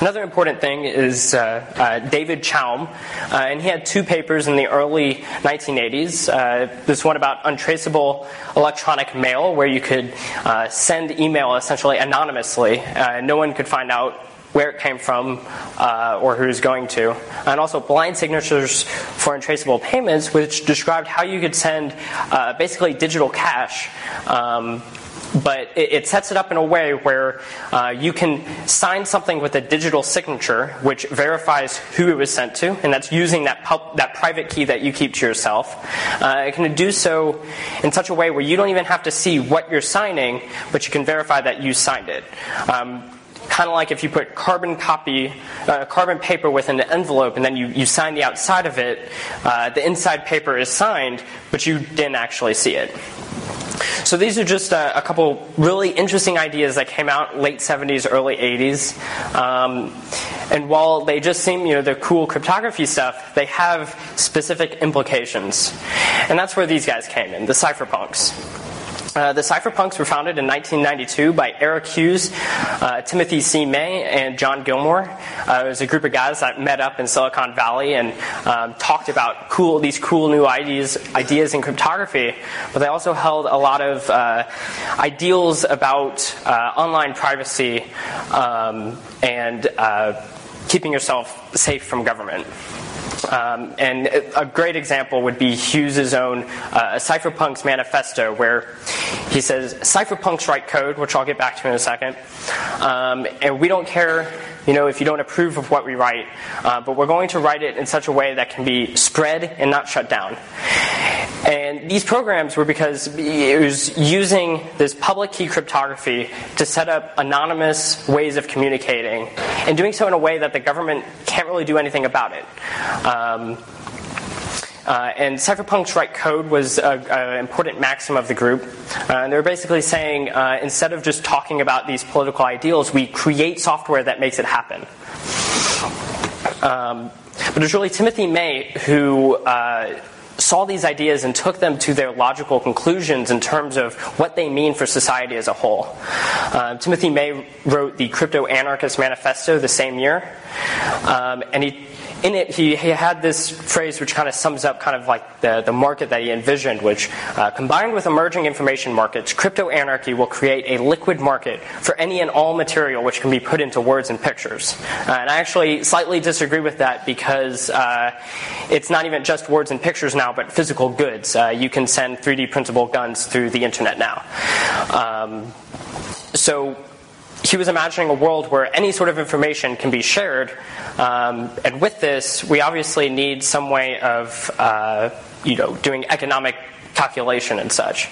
Another important thing is uh, uh, David Chaum, uh, and he had two papers in the early 1980s. Uh, this one about untraceable electronic mail, where you could uh, send email essentially anonymously. Uh, no one could find out where it came from or who's going to. And also blind signatures for untraceable payments, which described how you could send basically digital cash. Um, but it, it, sets it up in a way where uh, you can sign something with a digital signature, which verifies who it was sent to, and that's using that pub, that private key that you keep to yourself. Uh, it can do so in such a way where you don't even have to see what you're signing, but you can verify that you signed it. Um, kind of like if you put carbon copy, uh, carbon paper within an envelope, and then you, you sign the outside of it. Uh, the inside paper is signed, but you didn't actually see it. So these are just a, a, couple really interesting ideas that came out late 70s, early 80s. Um, and while they just seem, you know, the cool cryptography stuff, they have specific implications. And that's where these guys came in, the cypherpunks. Uh, the cypherpunks were founded in 1992 by Eric Hughes, uh, Timothy C. May, and John Gilmore. Uh, it was a group of guys that met up in Silicon Valley and um, talked about cool these cool new ideas ideas in cryptography. But they also held a lot of uh, ideals about uh, online privacy um, and keeping yourself safe from government. Um, and a great example would be Hughes' own uh, Cypherpunks manifesto, where he says, Cypherpunks write code, which I'll get back to in a second, um, and we don't care you know, if you don't approve of what we write, uh, but we're going to write it in such a way that can be spread and not shut down. And these programs were because it was using this public key cryptography to set up anonymous ways of communicating, and doing so in a way that the government can't really do anything about it. Um, uh, and cypherpunks write code was an important maxim of the group. Uh, and they were basically saying uh, instead of just talking about these political ideals, we create software that makes it happen. Um, but it was really Timothy May who uh, saw these ideas and took them to their logical conclusions in terms of what they mean for society as a whole. Uh, Timothy May wrote the Crypto Anarchist Manifesto the same year, um, and he in it, he, he had this phrase which kind of sums up kind of like the, the market that he envisioned, which uh, combined with emerging information markets, crypto anarchy will create a liquid market for any and all material which can be put into words and pictures. Uh, and I actually slightly disagree with that because uh, it's not even just words and pictures now, but physical goods. Uh, you can send 3D printable guns through the internet now. Um, so he was imagining a world where any sort of information can be shared. Um, and with this, we obviously need some way of, uh, you know, doing economic calculation and such.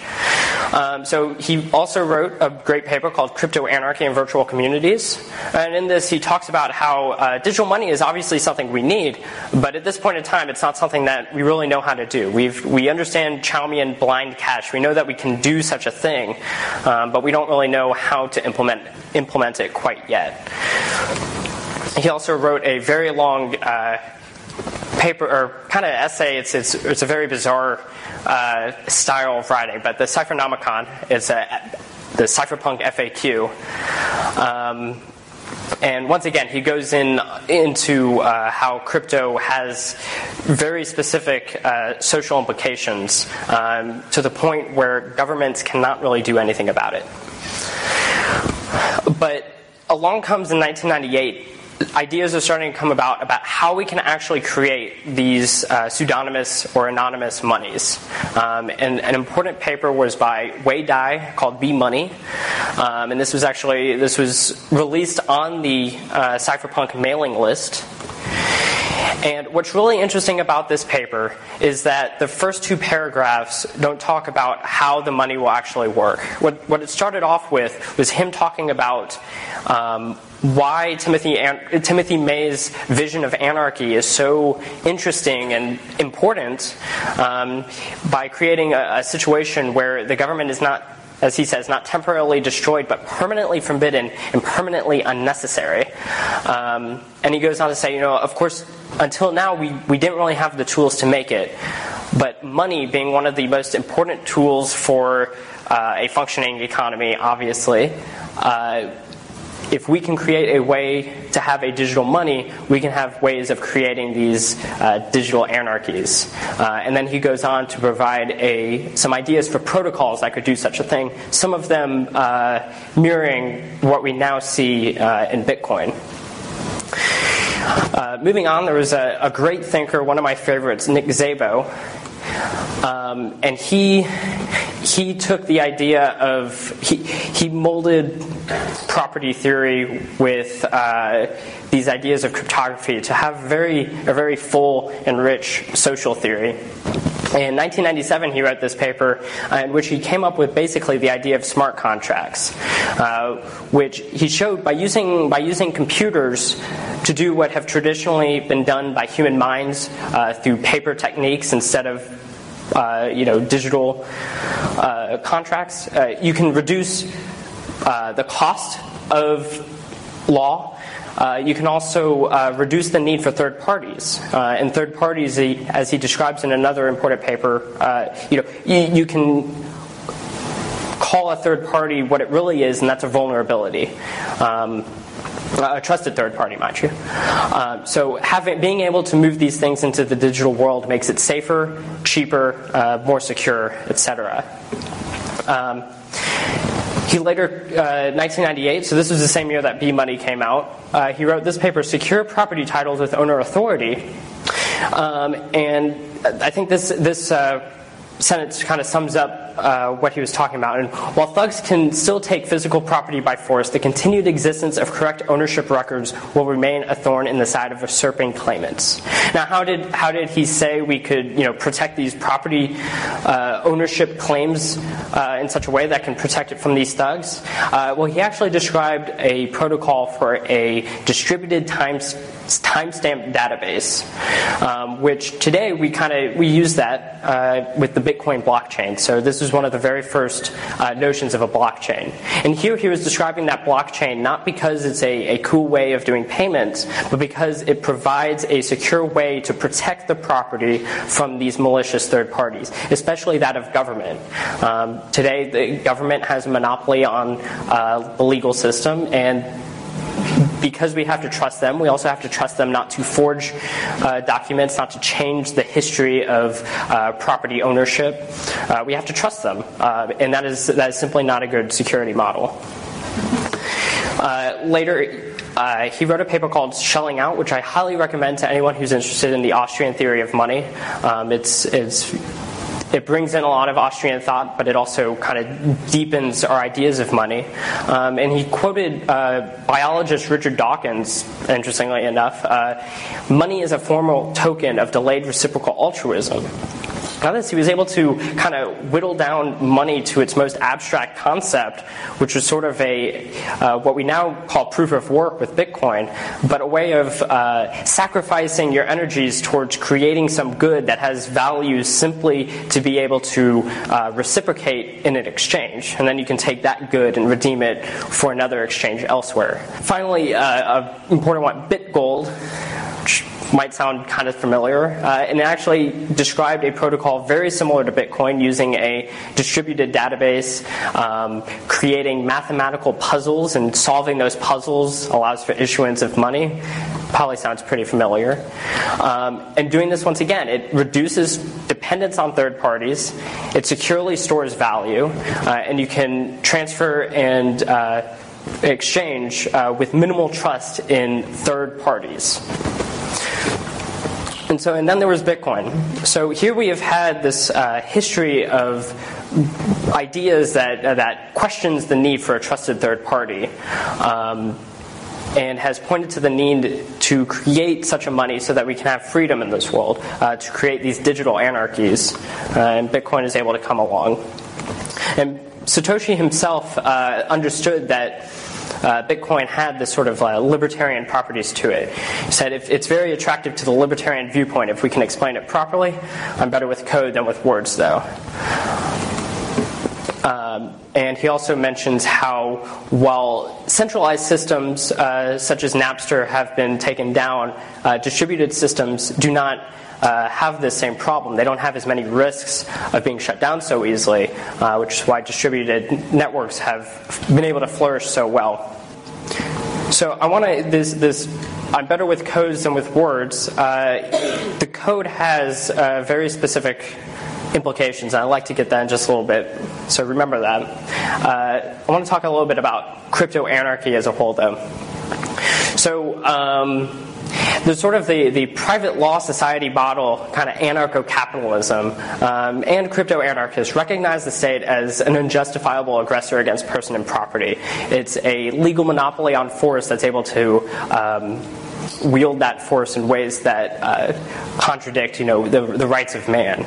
Um, so he also wrote a great paper called Crypto Anarchy and Virtual Communities. And in this, he talks about how uh, digital money is obviously something we need, but at this point in time, it's not something that we really know how to do. We've, we understand Chaumian blind cash. We know that we can do such a thing, um, but we don't really know how to implement, implement it quite yet. He also wrote a very long uh, paper or kind of essay. It's, it's, it's a very bizarre uh, style of writing, but the Cyphernomicon is a, the cypherpunk FAQ. Um, and once again, he goes in into uh, how crypto has very specific uh, social implications um, to the point where governments cannot really do anything about it. But along comes in 1998 ideas are starting to come about about how we can actually create these uh, pseudonymous or anonymous monies. Um, and an important paper was by Wei Dai called B Money, um, and this was actually this was released on the uh, Cypherpunk mailing list. And what's really interesting about this paper is that the first two paragraphs don't talk about how the money will actually work. What, what it started off with was him talking about um, why Timothy, Timothy May's vision of anarchy is so interesting and important um, by creating a, a situation where the government is not as he says, not temporarily destroyed, but permanently forbidden and permanently unnecessary. Um, and he goes on to say, you know, of course, until now we, we didn't really have the tools to make it, but money being one of the most important tools for uh, a functioning economy, obviously. Uh, if we can create a way to have a digital money, we can have ways of creating these uh, digital anarchies. Uh, and then he goes on to provide a, some ideas for protocols that could do such a thing, some of them uh, mirroring what we now see uh, in Bitcoin. Uh, moving on, there was a, a, great thinker, one of my favorites, Nick Szabo. Um, and he he took the idea of he he molded property theory with uh, these ideas of cryptography to have very a very full and rich social theory. In 1997, he wrote this paper uh, in which he came up with basically the idea of smart contracts, uh, which he showed by using by using computers to do what have traditionally been done by human minds uh, through paper techniques instead of uh, you know digital uh, contracts. You can reduce the cost of law uh, you can also uh, reduce the need for third parties. Uh, and third parties, as he describes in another important paper, uh, you know, you, you, can call a third party what it really is, and that's a vulnerability. Um, a trusted third party, mind you. Um, so, having, being able to move these things into the digital world makes it safer, cheaper, uh, more secure, etc. Um, he later, uh, 1998, so this was the same year that B Money came out, uh, he wrote this paper, Secure Property Titles with Owner Authority. Um, and I think this, this uh, sentence kind of sums up uh, what he was talking about. And while thugs can still take physical property by force, the continued existence of correct ownership records will remain a thorn in the side of usurping claimants. Now, how did how did he say we could you know protect these property uh, ownership claims uh, in such a way that can protect it from these thugs? Uh, well, he actually described a protocol for a distributed time timestamp database, um, which today we kind of we use that uh, with the Bitcoin blockchain. So this is one of the very first uh, notions of a blockchain. And here he was describing that blockchain not because it's a, a cool way of doing payments, but because it provides a secure way to protect the property from these malicious third parties, especially that of government. Um, today, the government has a monopoly on uh, the legal system, and because we have to trust them, we also have to trust them not to forge uh, documents, not to change the history of uh, property ownership. Uh, we have to trust them, uh, and that is that is simply not a good security model. Uh, later, uh, he wrote a paper called Shelling Out, which I highly recommend to anyone who's interested in the Austrian theory of money. Um, it's, it's it brings in a lot of Austrian thought, but it also kind of deepens our ideas of money. Um, and he quoted uh, biologist Richard Dawkins, interestingly enough uh, money is a formal token of delayed reciprocal altruism. Now, this, he was able to kind of whittle down money to its most abstract concept, which was sort of a uh, what we now call proof of work with Bitcoin, but a way of uh, sacrificing your energies towards creating some good that has value simply to be able to uh, reciprocate in an exchange, and then you can take that good and redeem it for another exchange elsewhere. Finally, uh, an important one: BitGold might sound kind of familiar, uh, and actually described a protocol very similar to Bitcoin using a distributed database, um, creating mathematical puzzles, and solving those puzzles allows for issuance of money. Probably sounds pretty familiar. Um, and doing this once again, it reduces dependence on third parties, it securely stores value, uh, and you can transfer and uh, exchange uh, with minimal trust in third parties. And so, and then there was Bitcoin. So here we have had this uh, history of ideas that uh, that questions the need for a trusted third party. Um, and has pointed to the need to create such a money so that we can have freedom in this world, uh, to create these digital anarchies. Uh, and Bitcoin is able to come along. And Satoshi himself uh, understood that uh, Bitcoin had this sort of uh, libertarian properties to it. He said if it's very attractive to the libertarian viewpoint if we can explain it properly. I'm better with code than with words, though. Um, and he also mentions how, while centralized systems uh, such as Napster have been taken down, uh, distributed systems do not uh, have this same problem. They don't have as many risks of being shut down so easily, uh, which is why distributed networks have been able to flourish so well. So I want to this this. I'm better with codes than with words. Uh, the code has uh, very specific implications, and I'd like to get that in just a little bit. So remember that. Uh, I want to talk a little bit about crypto anarchy as a whole, though. So. Um, there's sort of the, the private law society model, kind of anarcho capitalism, um, and crypto anarchists recognize the state as an unjustifiable aggressor against person and property. It's a legal monopoly on force that's able to um, wield that force in ways that uh, contradict, you know, the, the rights of man.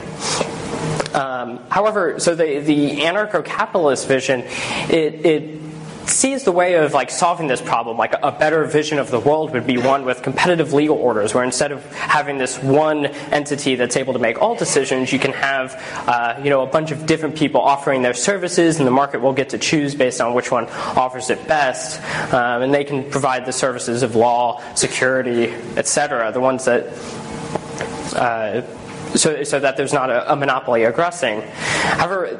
Um, however, so the, the anarcho-capitalist vision, it, it sees the way of like solving this problem like a better vision of the world would be one with competitive legal orders where instead of having this one entity that's able to make all decisions you can have uh, you know a bunch of different people offering their services and the market will get to choose based on which one offers it best um, and they can provide the services of law security etc the ones that uh, so, so that there's not a, a monopoly aggressing. However,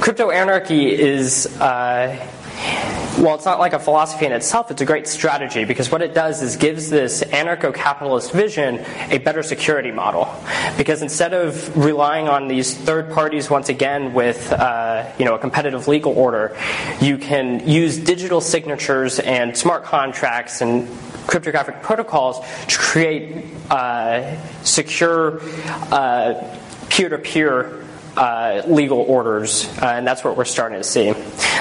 crypto anarchy is. Uh, well, it's not like a philosophy in itself, it's a great strategy because what it does is gives this anarcho capitalist vision a better security model. Because instead of relying on these third parties once again with uh, you know, a competitive legal order, you can use digital signatures and smart contracts and cryptographic protocols to create uh, secure peer to peer legal orders, uh, and that's what we're starting to see.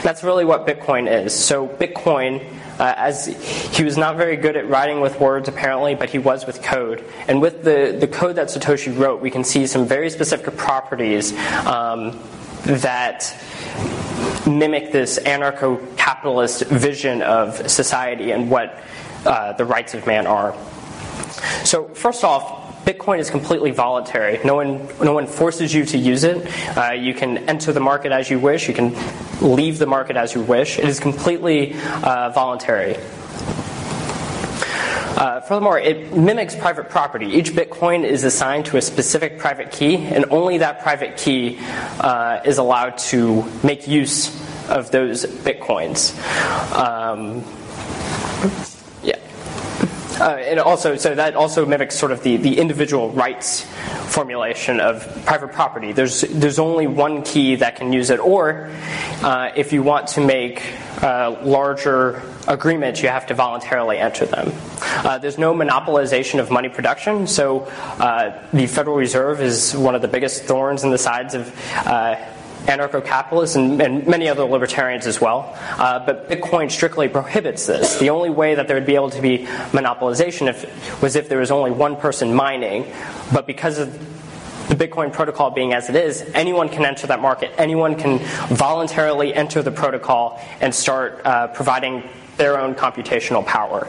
That's really what Bitcoin is. So, Bitcoin, uh, as he was not very good at writing with words apparently, but he was with code. And with the, the code that Satoshi wrote, we can see some very specific properties um, that mimic this anarcho capitalist vision of society and what uh, the rights of man are. So, first off, Bitcoin is completely voluntary. No one, no one forces you to use it. Uh, you can enter the market as you wish. You can leave the market as you wish. It is completely uh, voluntary. Uh, furthermore, it mimics private property. Each Bitcoin is assigned to a specific private key, and only that private key uh, is allowed to make use of those Bitcoins. Um, uh, and also, so that also mimics sort of the, the individual rights formulation of private property. There's there's only one key that can use it, or uh, if you want to make uh, larger agreements, you have to voluntarily enter them. Uh, there's no monopolization of money production, so uh, the Federal Reserve is one of the biggest thorns in the sides of uh, anarcho capitalists and, and, many other libertarians as well. Uh, but Bitcoin strictly prohibits this. The only way that there would be able to be monopolization if, was if there was only one person mining. But because of the Bitcoin protocol being as it is, anyone can enter that market. Anyone can voluntarily enter the protocol and start uh, providing their own computational power.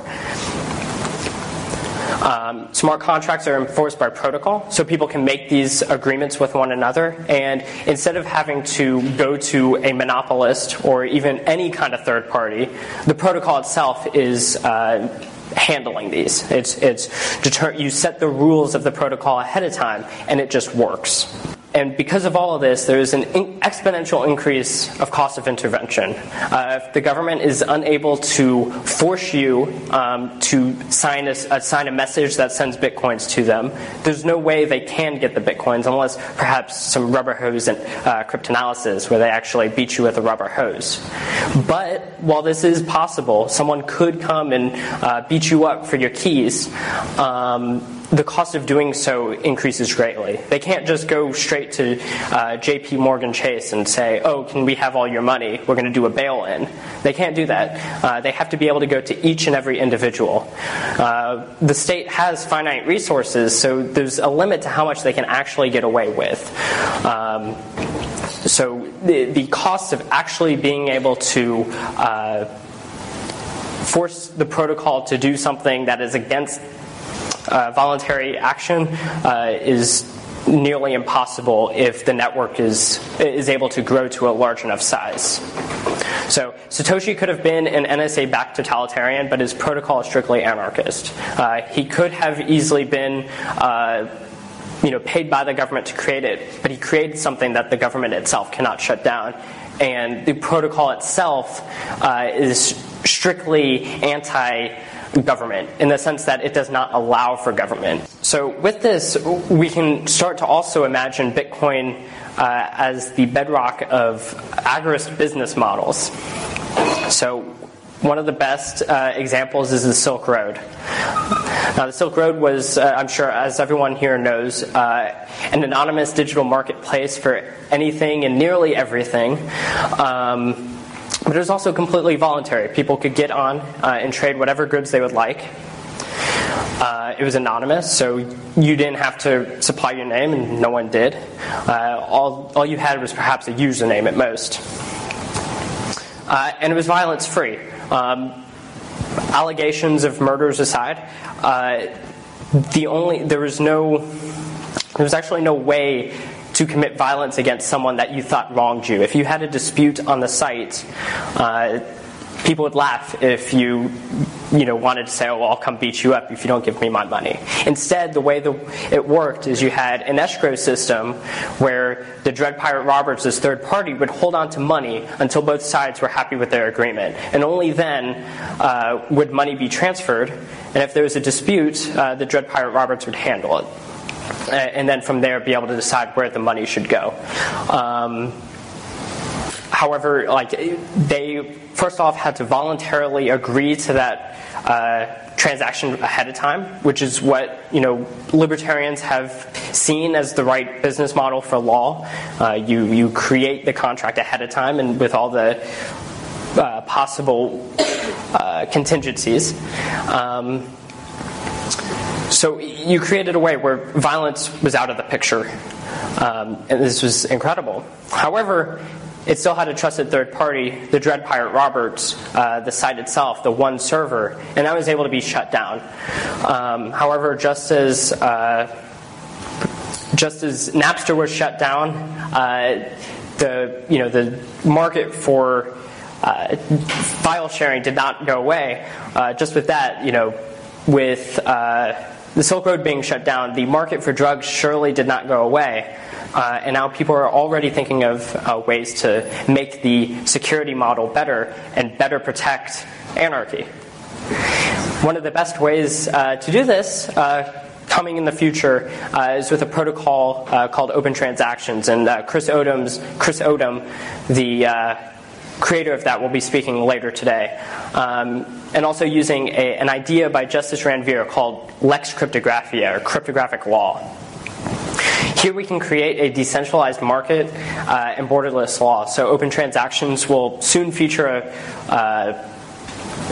Um, smart contracts are enforced by protocol, so people can make these agreements with one another. And instead of having to go to a monopolist or even any kind of third party, the protocol itself is. Uh, handling these. It's, it's deter- you set the rules of the protocol ahead of time, and it just works. And because of all of this, there is an in- exponential increase of cost of intervention. Uh, if the government is unable to force you um, to sign a, uh, sign a message that sends bitcoins to them, there's no way they can get the bitcoins unless perhaps some rubber hose and uh, cryptanalysis where they actually beat you with a rubber hose. But while this is possible, someone could come and uh, beat you up for your keys. Um, the cost of doing so increases greatly. They can't just go straight to uh, JP Morgan Chase and say, oh, can we have all your money? We're going to do a bail in. They can't do that. Uh, they have to be able to go to each and every individual. Uh, the state has finite resources, so there's a limit to how much they can actually get away with. Um, so the, the cost of actually being able to uh, force the protocol to do something that is against uh, voluntary action uh, is nearly impossible if the network is, is able to grow to a large enough size. So Satoshi could have been an NSA backed totalitarian, but his protocol is strictly anarchist. Uh, he could have easily been. Uh, you know, paid by the government to create it, but he created something that the government itself cannot shut down. And the protocol itself uh, is strictly anti government in the sense that it does not allow for government. So, with this, we can start to also imagine Bitcoin uh, as the bedrock of agorist business models. So, one of the best uh, examples is the Silk Road. Now, the Silk Road was, uh, I'm sure, as everyone here knows, uh, an anonymous digital marketplace for anything and nearly everything. Um, but it was also completely voluntary. People could get on uh, and trade whatever goods they would like. Uh, it was anonymous, so you didn't have to supply your name, and no one did. Uh, all, all you had was perhaps a username at most. Uh, and it was violence free. Um, allegations of murders aside, uh, the only there was no there was actually no way to commit violence against someone that you thought wronged you. If you had a dispute on the site, uh, people would laugh if you you know wanted to say oh well, i'll come beat you up if you don't give me my money. Instead the way the, it worked is you had an escrow system where the dread pirate roberts as third party would hold on to money until both sides were happy with their agreement. And only then uh, would money be transferred. And if there was a dispute uh, the dread pirate roberts would handle it and then from there be able to decide where the money should go um, however, like they first off had to voluntarily agree to that uh, transaction ahead of time, which is what you know libertarians have seen as the right business model for law. Uh, you you create the contract ahead of time, and with all the uh, possible uh, contingencies. Um, so you created a way where violence was out of the picture, um, and this was incredible. However, it still had a trusted third party, the Dread Pirate Roberts, uh, the site itself, the one server, and that was able to be shut down. Um, however, just as uh, just as Napster was shut down, uh, the you know the market for uh, file sharing did not go away. Uh, just with that, you know, with uh, the Silk Road being shut down, the market for drugs surely did not go away. Uh, and now people are already thinking of uh, ways to make the security model better and better protect anarchy. One of the best ways uh, to do this uh, coming in the future uh, is with a protocol uh, called Open Transactions, and Chris Odom's Chris Odom, the creator of that, will be speaking later today. Um, and also using a, an idea by Justus Ranvier called Lex Cryptographia, or cryptographic law. Here we can create a decentralized market uh, and borderless law. So open transactions will soon feature a, uh,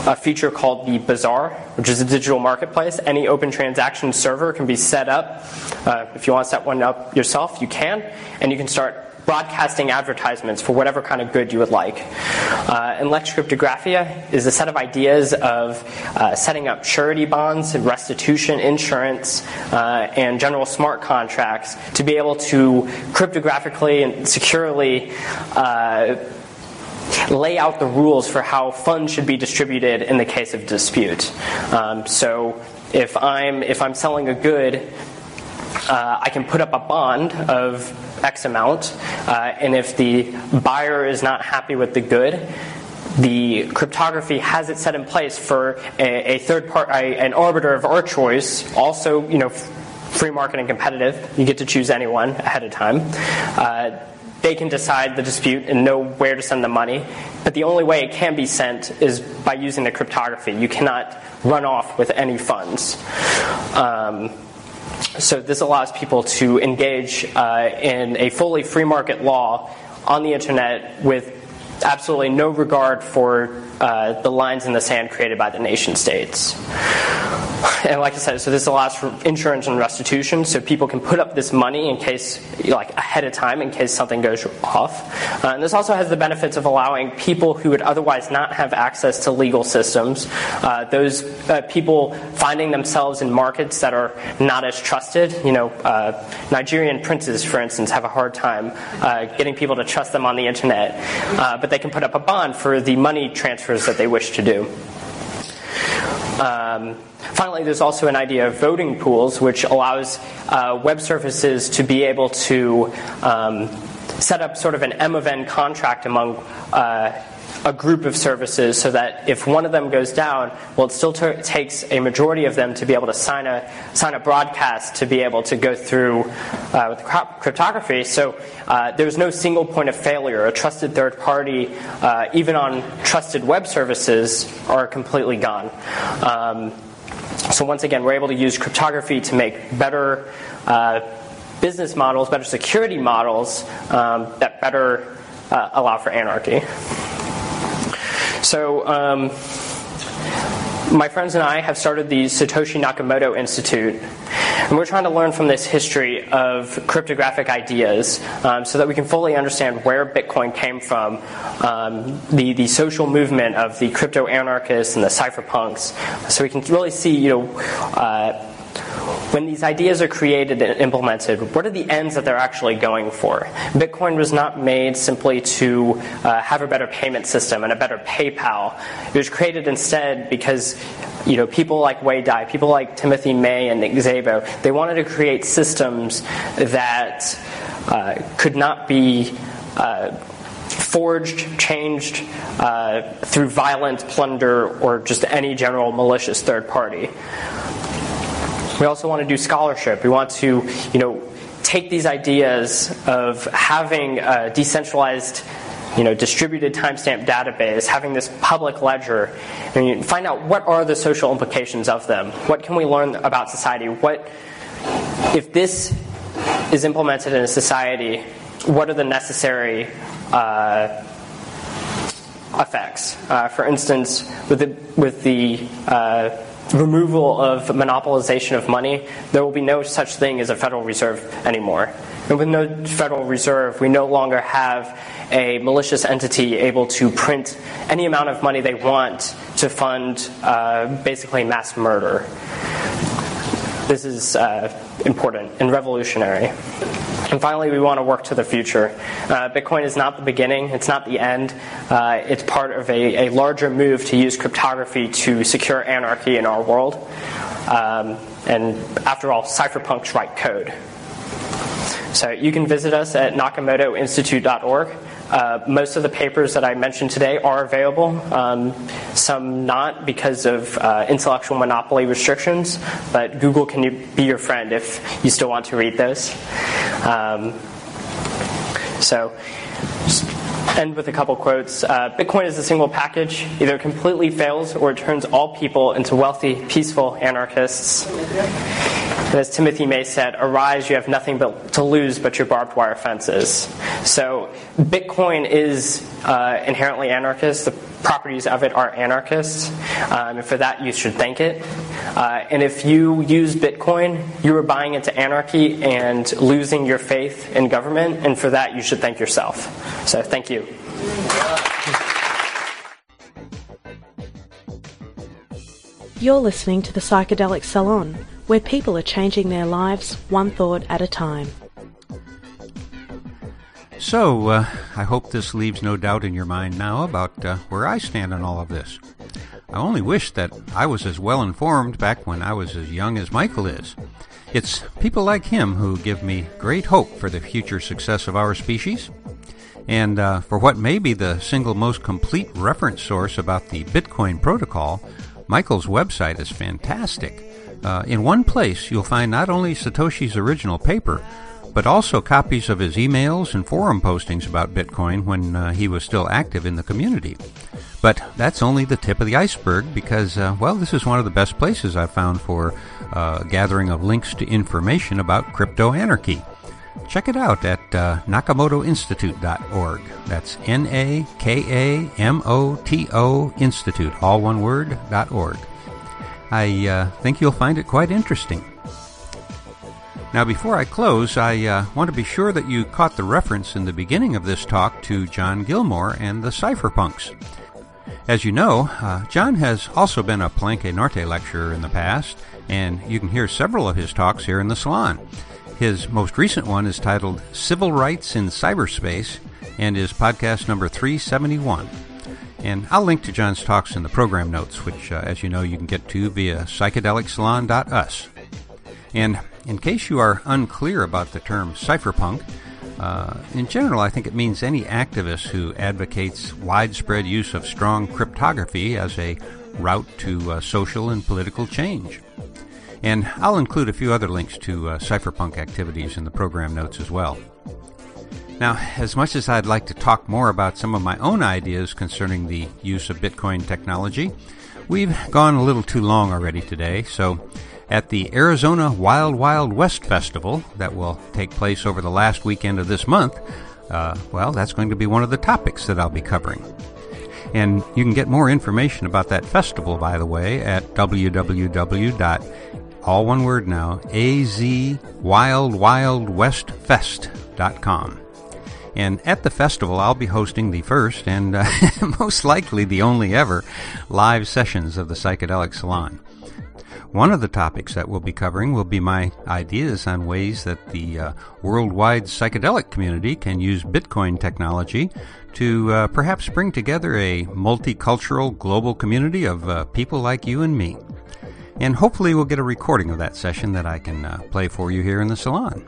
a feature called the Bazaar, which is a digital marketplace. Any open transaction server can be set up. Uh, if you want to set one up yourself, you can, and you can start broadcasting advertisements for whatever kind of good you would like. Uh, and Lex Cryptographia is a set of ideas of uh, setting up surety bonds, restitution, insurance, uh, and general smart contracts to be able to cryptographically and securely uh, lay out the rules for how funds should be distributed in the case of dispute. Um, so if I'm if I'm selling a good, uh, I can put up a bond of X amount, uh, and if the buyer is not happy with the good, the cryptography has it set in place for a, a third part, a, an arbiter of our choice, also, you know, free market and competitive. You get to choose anyone ahead of time. Uh, they can decide the dispute and know where to send the money. But the only way it can be sent is by using the cryptography. You cannot run off with any funds. Um, so this allows people to engage uh, in a fully free market law on the internet with absolutely no regard for uh, the lines in the sand created by the nation states. and like I said, so this allows for insurance and restitution, so people can put up this money in case, like ahead of time, in case something goes off. Uh, and this also has the benefits of allowing people who would otherwise not have access to legal systems, uh, those uh, people finding themselves in markets that are not as trusted. You know, uh, Nigerian princes, for instance, have a hard time uh, getting people to trust them on the internet, but they can put up a bond for the money that they wish to do. Um, finally, there's also an idea of voting pools, which allows uh, web services to be able to um, set up sort of an M of N contract among uh, a group of services so that if one of them goes down, well, it still t- takes a majority of them to be able to sign a sign a broadcast to be able to go through uh, with cryptography. So uh, there's no single point of failure. A trusted third party, uh, even on trusted web services, are completely gone. Um, so once again, we're able to use cryptography to make better uh, business models, better security models um, that better uh, allow for anarchy. So, um, my friends and I have started the Satoshi Nakamoto Institute, and we're trying to learn from this history of cryptographic ideas um, so that we can fully understand where Bitcoin came from, um, the, the social movement of the crypto anarchists and the cypherpunks, so we can really see, you know, uh, when these ideas are created and implemented, what are the ends that they're actually going for? Bitcoin was not made simply to uh, have a better payment system and a better PayPal. It was created instead because you know, people like Wei Dai, people like Timothy May and Szabo, they wanted to create systems that uh, could not be uh, forged, changed uh, through violent plunder or just any general malicious third party. We also want to do scholarship. We want to, you know, take these ideas of having a decentralized you know, distributed timestamp database, having this public ledger, and find out what are the social implications of them. What can we learn about society? What, if this is implemented in a society, what are the necessary uh, effects? Uh, for instance, with the, with the uh, removal of monopolization of money, there will be no such thing as a Federal Reserve anymore. And with no Federal Reserve, we no longer have a malicious entity able to print any amount of money they want to fund uh, basically mass murder. This is uh, important and revolutionary. And finally, we want to work to the future. Uh, Bitcoin is not the beginning, it's not the end. Uh, it's part of a, a, larger move to use cryptography to secure anarchy in our world. Um, and after all, cypherpunks write code. So you can visit us at nakamotoinstitute.org. Uh, most of the papers that I mentioned today are available, um, some not because of uh, intellectual monopoly restrictions, but Google can be your friend if you still want to read those. Um, so, end with a couple quotes. Uh, Bitcoin is a single package. Either it completely fails or it turns all people into wealthy, peaceful anarchists. And as Timothy May said, arise, you have nothing but to lose but your barbed wire fences. So Bitcoin is uh, inherently anarchist. The properties of it are anarchist. Um, and for that, you should thank it. Uh, and if you use Bitcoin, you are buying into anarchy and losing your faith in government. And for that, you should thank yourself. So thank you. You're listening to the Psychedelic Salon, where people are changing their lives one thought at a time. So, uh, I hope this leaves no doubt in your mind now about uh, where I stand on all of this. I only wish that I was as well informed back when I was as young as Michael is. It's people like him who give me great hope for the future success of our species. And uh, for what may be the single most complete reference source about the Bitcoin protocol, Michael's website is fantastic. Uh, in one place, you'll find not only Satoshi's original paper, but also copies of his emails and forum postings about Bitcoin when uh, he was still active in the community. But that's only the tip of the iceberg because, uh, well, this is one of the best places I've found for uh, gathering of links to information about crypto anarchy. Check it out at uh, nakamotoinstitute.org. That's N A K A M O T O Institute, all one word, dot org. I uh, think you'll find it quite interesting. Now, before I close, I uh, want to be sure that you caught the reference in the beginning of this talk to John Gilmore and the Cypherpunks. As you know, uh, John has also been a Palenque Norte lecturer in the past, and you can hear several of his talks here in the salon. His most recent one is titled Civil Rights in Cyberspace and is podcast number 371. And I'll link to John's talks in the program notes, which, uh, as you know, you can get to via psychedelicsalon.us. And in case you are unclear about the term cypherpunk, uh, in general, I think it means any activist who advocates widespread use of strong cryptography as a route to uh, social and political change. And I'll include a few other links to uh, cypherpunk activities in the program notes as well. Now, as much as I'd like to talk more about some of my own ideas concerning the use of Bitcoin technology, we've gone a little too long already today, so at the Arizona Wild Wild West Festival that will take place over the last weekend of this month, uh, well, that's going to be one of the topics that I'll be covering. And you can get more information about that festival, by the way, at www. all one word now, azwildwildwestfest.com. And at the festival, I'll be hosting the first and uh, most likely the only ever live sessions of the Psychedelic Salon. One of the topics that we'll be covering will be my ideas on ways that the uh, worldwide psychedelic community can use Bitcoin technology to uh, perhaps bring together a multicultural global community of uh, people like you and me. And hopefully, we'll get a recording of that session that I can uh, play for you here in the salon.